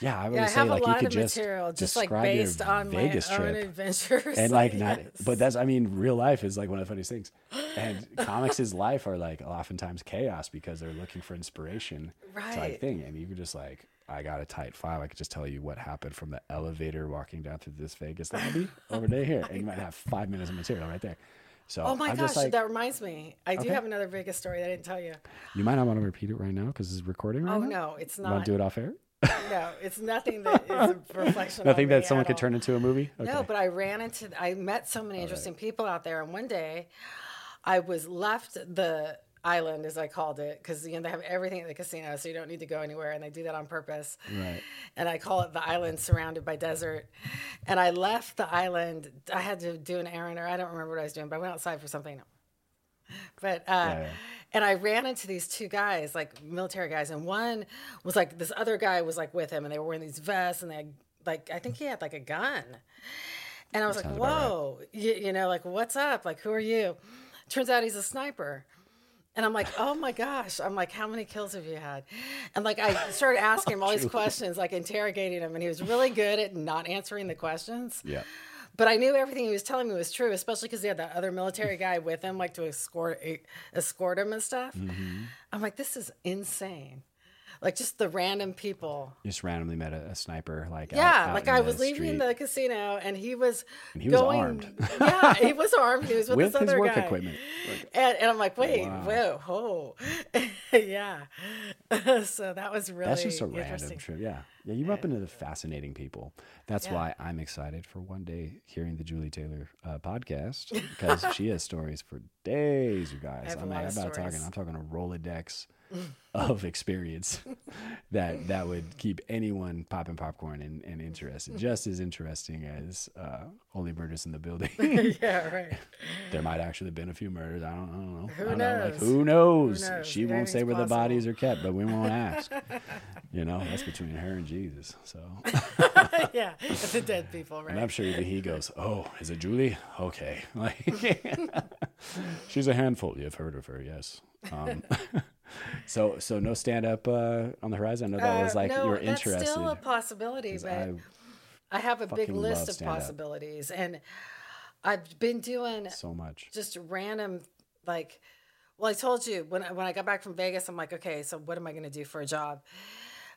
Yeah, I would Yeah, I say have like a you lot could of just material, just like based on Vegas my own trip. adventures. and like not but that's i mean real life is like one of the funniest things and comics is life are like oftentimes chaos because they're looking for inspiration type Right. thing and you could just like i got a tight file i could just tell you what happened from the elevator walking down through this vegas lobby over to here and you might have five minutes of material right there so Oh my I'm gosh, like that reminds me. I do have another Vegas story that I didn't tell you. you might not want to repeat it right now because it's recording right Oh now no, it's not. you want to do it off air No, it's nothing that is a reflection. nothing on that me someone at could all. turn into a movie okay. No, but I ran into, I met so many interesting people out there. And one day I was left the island, as I called it, because you know, they have everything at the casino, so you don't need to go anywhere. And they do that on purpose. right And I call it the island surrounded by desert. And I left the island. I had to do an errand, or I don't remember what I was doing, but I went outside for something. But uh, Yeah, yeah. And I ran into these two guys, like military guys, and one was like this other guy was like with him, and they were wearing these vests, and they had, like I think he had like a gun, and I was like, right. whoa, you, you know, like what's up? Like who are you? Turns out he's a sniper. And I'm like, oh my gosh. I'm like, how many kills have you had? And like, I started asking him all these questions, like interrogating him, and he was really good at not answering the questions. yeah But I knew everything he was telling me was true, especially because he had that other military guy with him, like to escort escort him and stuff. Mm-hmm. I'm like, this is insane. Like just the random people. Just randomly met a, a sniper like Yeah, out like in I was leaving street the casino and he was And he was going. armed. yeah, he was armed. He was with, with this his other work guy. equipment Like, And, and I'm like, wait, Wow. whoa, oh, yeah. so that was really That's just a random trip. Yeah. Yeah. You run into the fascinating people. That's Yeah. why I'm excited for one day hearing the Julie Taylor uh, podcast because she has stories for days, you guys. have a I'm, lot I'm of about talking. I'm talking a Rolodex of experience that that would keep anyone popping popcorn and, and interested, just as interesting as uh, Only Murders in the Building. yeah, right. there might actually have been a few murders. I don't, I don't know. Who don't know. Like, knows? who knows? knows? She won't say where the bodies are kept, but we won't ask. you know, that's between her and Jesus. So, yeah, the dead people, right? and I'm sure even he goes, "Oh, is it Julie? Okay." Like, she's a handful. You've heard of her, yes. Um, so, so no stand up uh, on the horizon. I know that was Uh, like no, you were that's interested. still a possibility, but I- I, have a big list of possibilities, and I've been doing so much. just random like well i told you when I, when I got back from vegas i'm like okay so what am i going to do for a job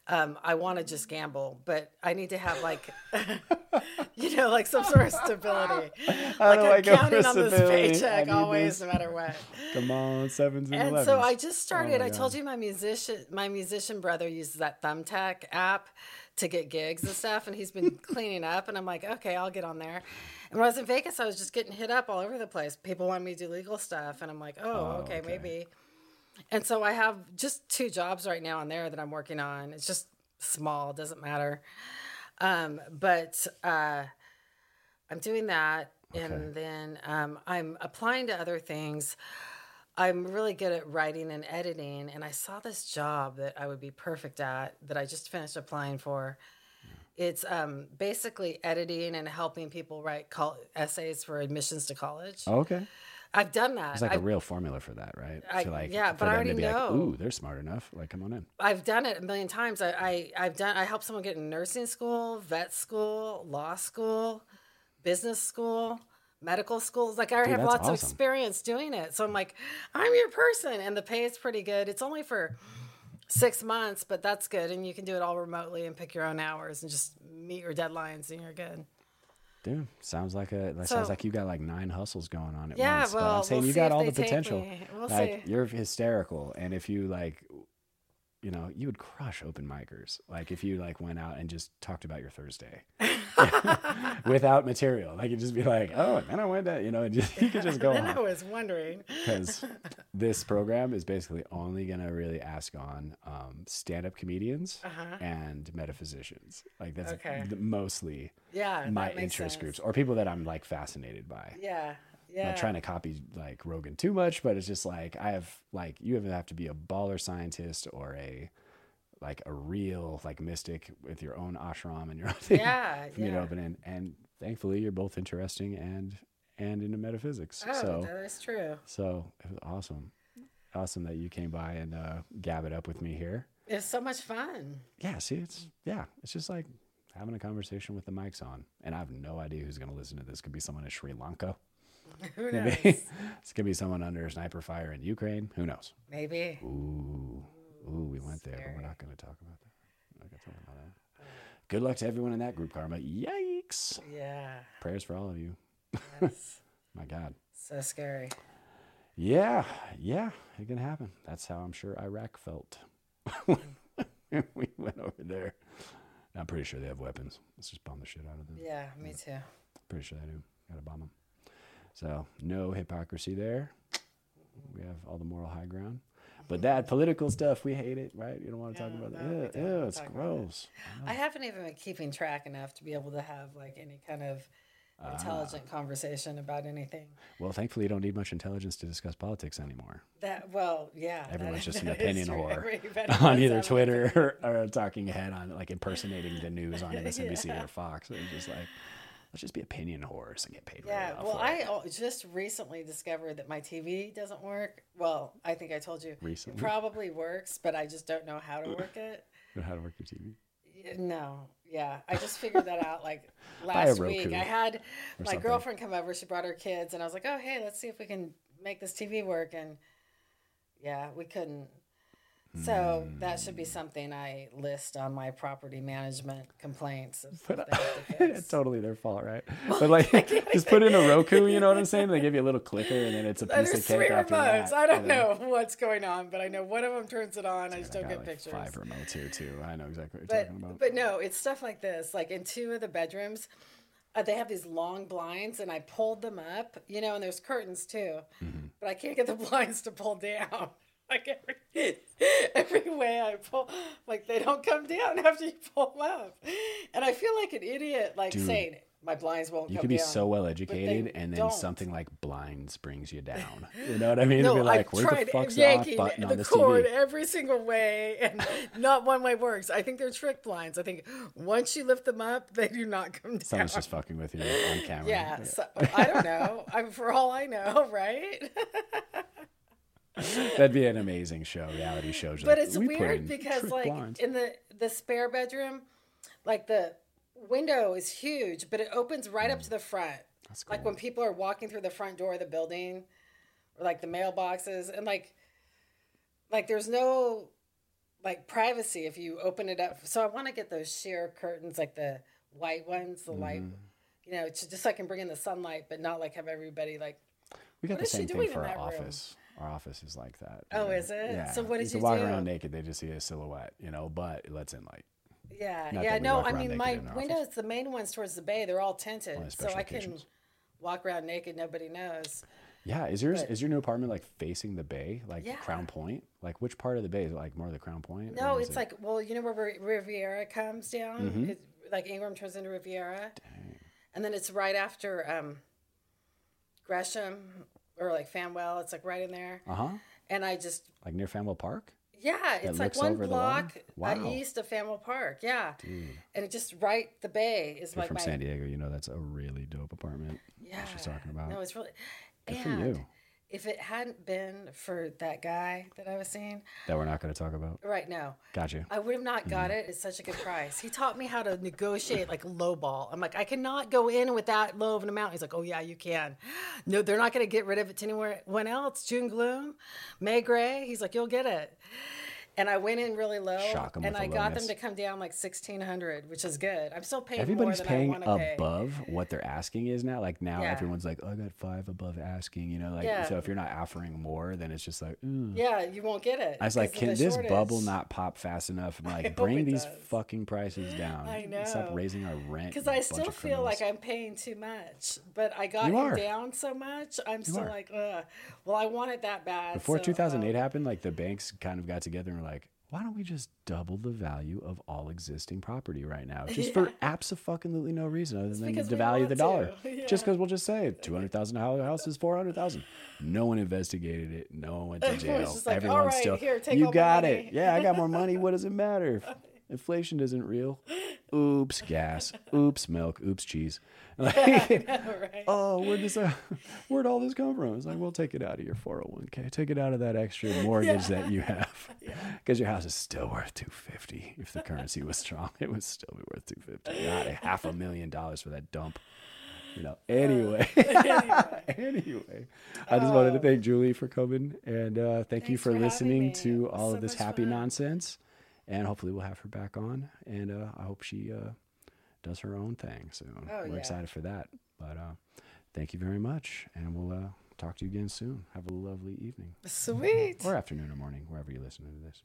um, i want to just gamble but i need to have like you know like some sort of stability like don't i'm like a counting on this. I paycheck always this. no matter what Come on, sevens and, and elevens. so I just started. my I told you my musician, my musician brother uses that Thumbtack app to get gigs and stuff, and he's been cleaning up. And I'm like, okay, I'll get on there. And when I was in Vegas, I was just getting hit up all over the place. People want me to do legal stuff, and I'm like, oh, Oh, okay, okay. maybe. And so I have just two jobs right now on there that I'm working on. It's just small, doesn't matter. Um, but uh, I'm doing that, and then um, I'm applying to other things. I'm really good at writing and editing, and I saw this job that I would be perfect at that I just finished applying for. It's um, basically editing and helping people write col- essays for admissions to college. Oh, okay. I've done that. It's like a real formula for that, right? I- to like, yeah, for but I already to be know. like, ooh, they're smart enough. Like, come on in. I've done it a million times. I, I I've done. I helped someone get in nursing school, vet school, law school, business school, medical schools. Like I already Dude, have lots of experience doing it. So I'm like, I'm your person, and the pay is pretty good. It's only for six months, but that's good, and you can do it all remotely and pick your own hours and just meet your deadlines, and you're good. Dude, sounds like a that So- sounds like you got like nine hustles going on at Yeah, once. but well, I'm saying we'll you got all the potential. We'll like see. you're hysterical, and if you like, you know, you would crush open micers. Like if you like went out and just talked about your Thursday without material, like you'd just be like, oh, and then I went that, you know, and just, you could just go then I was wondering. Because this program is basically only gonna really ask on um, stand-up comedians and metaphysicians. Like that's Uh-huh. Okay. mostly Yeah, my interest sense. groups or people that I'm like fascinated by. Yeah, yeah. Not trying to copy like Rogan too much, but it's just like I have like you either have to be a baller scientist or a like a real like mystic with your own ashram and your own thing Yeah, for me to open in. And thankfully, you're both interesting and and into metaphysics. Oh, so that is true. so it was awesome, awesome that you came by and uh, gab it up with me here. It's so much fun. Yeah, see, it's yeah, it's just like having a conversation with the mics on, and I have no idea who's going to listen to this. Could be someone in Sri Lanka. Who Maybe knows? this could be someone under sniper fire in Ukraine. Who knows? Maybe. Ooh, ooh, we went there, but we're not going to talk about that. We're not talk about that. Good luck to everyone in that group, Karma. Yikes! Yeah. Prayers for all of you. That's My God. so scary. Yeah, yeah, it can happen. That's how I'm sure Iraq felt. when we went over there. I'm pretty sure they have weapons. Let's just bomb the shit out of them. Yeah, me too. Pretty sure they do. Gotta bomb them. So no hypocrisy there. We have all the moral high ground. But that political stuff, we hate it, right? You don't want to talk about no, we it. don't Ew, ew, it's about it. gross. I haven't even been keeping track enough to be able to have like any kind of Ah. intelligent conversation about anything. Well, thankfully, you don't need much intelligence to discuss politics anymore. That well, yeah. that- Everyone's just an opinion whore on either to have an Twitter or, a talking head on like impersonating the news on MSNBC Yeah. or Fox. It's just like, let's just be opinion whores and get paid. really Yeah, well well, I just recently discovered that my TV doesn't work. Well, I think I told you Recently? it probably works, but I just don't know how to work it. know how to work your TV. No, yeah, I just figured that out like last week. I had my something. girlfriend come over. She brought her kids, and I was like, "Oh, hey, let's see if we can make this TV work." And yeah, we couldn't. So that should be something I list on my property management complaints. of stuff they have to fix. it's totally their fault, right? But like, just put in a Roku. You know what I'm saying? They give you a little clicker, and then it's a piece of cake after remotes. that. I don't know what's going on, but I know one of them turns it on. I just I don't get like pictures. five remotes here too. I know exactly what you're but talking about. but no, it's stuff like this. Like in two of the bedrooms, uh, they have these long blinds, and I pulled them up. You know, and there's curtains too, Mm-hmm. but I can't get the blinds to pull down. Like every every way I pull, like they don't come down after you pull them up, and I feel like an idiot, like Dude, saying my blinds won't. Come down. You could be down. so well educated, and then don't. something like blinds brings you down. You know what I mean? It'd No, be like, I've where the fuck's the off yanking button on the this cord TV? every single way, and not one way works. I think they're trick blinds. I think once you lift them up, they do not come down. Someone's just fucking with you on camera. yeah, so, I don't know. I'm for all I know, right? That'd be an amazing show, reality show. just but like, it's "We weird because like blinds." in the the spare bedroom like the window is huge but it opens right up to the front That's like when people are walking through the front door of the building or like the mailboxes and like like there's no like privacy if you open it up so i want to get those sheer curtains like the white ones the light Mm-hmm. you know to, just so i can bring in the sunlight but not like have everybody like we got what the is same thing for our that room? Office. Our office is like that. Oh, is it? Yeah. So what did can you walk do? around naked. They just see a silhouette, you know, but it lets in light. Yeah, Not yeah. No, I mean my windows, the main ones towards the bay, they're all tinted, so I can walk around naked. Nobody knows. Yeah, is yours But- is your new apartment like facing the bay, like Yeah. Crown Point? Like which part of the bay is it like more of the Crown Point? No, it's it- like well, you know where Ri- Riviera comes down, Mm-hmm. it, like Ingraham turns into Riviera, and then it's right after um, Gresham or like Fanuel. It's like right in there, uh huh, and I just like near Fanuel Park. yeah, it's like one over the water? block uh, Wow. east of Fanuel Park. Yeah, and it just right the bay is You're like from my San Diego, you know that's a really dope apartment. yeah. she's talking about. No, it's really. Good and for you. If it hadn't been for that guy that I was seeing, That we're not going to talk about. right now, Gotcha. I would have not got Mm-hmm. it at such a good price. He taught me how to negotiate like low ball. I'm like, I cannot go in with that low of an amount. He's like, Oh yeah, you can. No, they're not going to get rid of it to anyone else. June Gloom, May Gray. He's like, you'll get it. And I went in really low, Shock 'em and I got them to come down like sixteen hundred, which is good. I'm still paying Everybody's more than paying to pay. above what they're asking is now. Like now, Yeah. everyone's like, oh, "I got five above asking," you know. Like Yeah. so, if you're not offering more, then it's just like. Yeah, you won't get it. I was like, can this bubble not pop fast enough? and like, bring these does. fucking prices down. I know. Stop raising our rent. Because I still feel like. I'm paying too much, but I got You are. down so much. I'm still are. like, Ugh. well, I want it that bad. Before so, 2008 um, happened, like the banks kind of got together and like, why don't we just double the value of all existing property right now? Just for absolutely no reason other than to devalue the dollar. to. Just because we'll just say $200,000 house is 400000 No one investigated it. No one went to jail. like, Everyone's "All right, still, here, take you got money." it. Yeah, I got more money. What does it matter? Inflation isn't real. Oops, gas. Oops, milk. Oops, cheese. Like, right? oh, where'd this, uh, where'd all this come from? It's like, well, take it out of your 401k. Take it out of that extra mortgage that you have. Because your house is still worth 250 If the currency was strong, it would still be worth 250 Not a half a million dollars for that dump. You know, anyway. anyway, I just wanted to thank Julie for coming and uh, thank you for, for listening to all so of this happy fun. nonsense. And hopefully, we'll have her back on. And uh, I hope she uh, does her own thing soon. Oh, We're yeah. excited for that. But uh, thank you very much. And we'll uh, talk to you again soon. Have a lovely evening Sweet. or afternoon or morning, wherever you listen to this.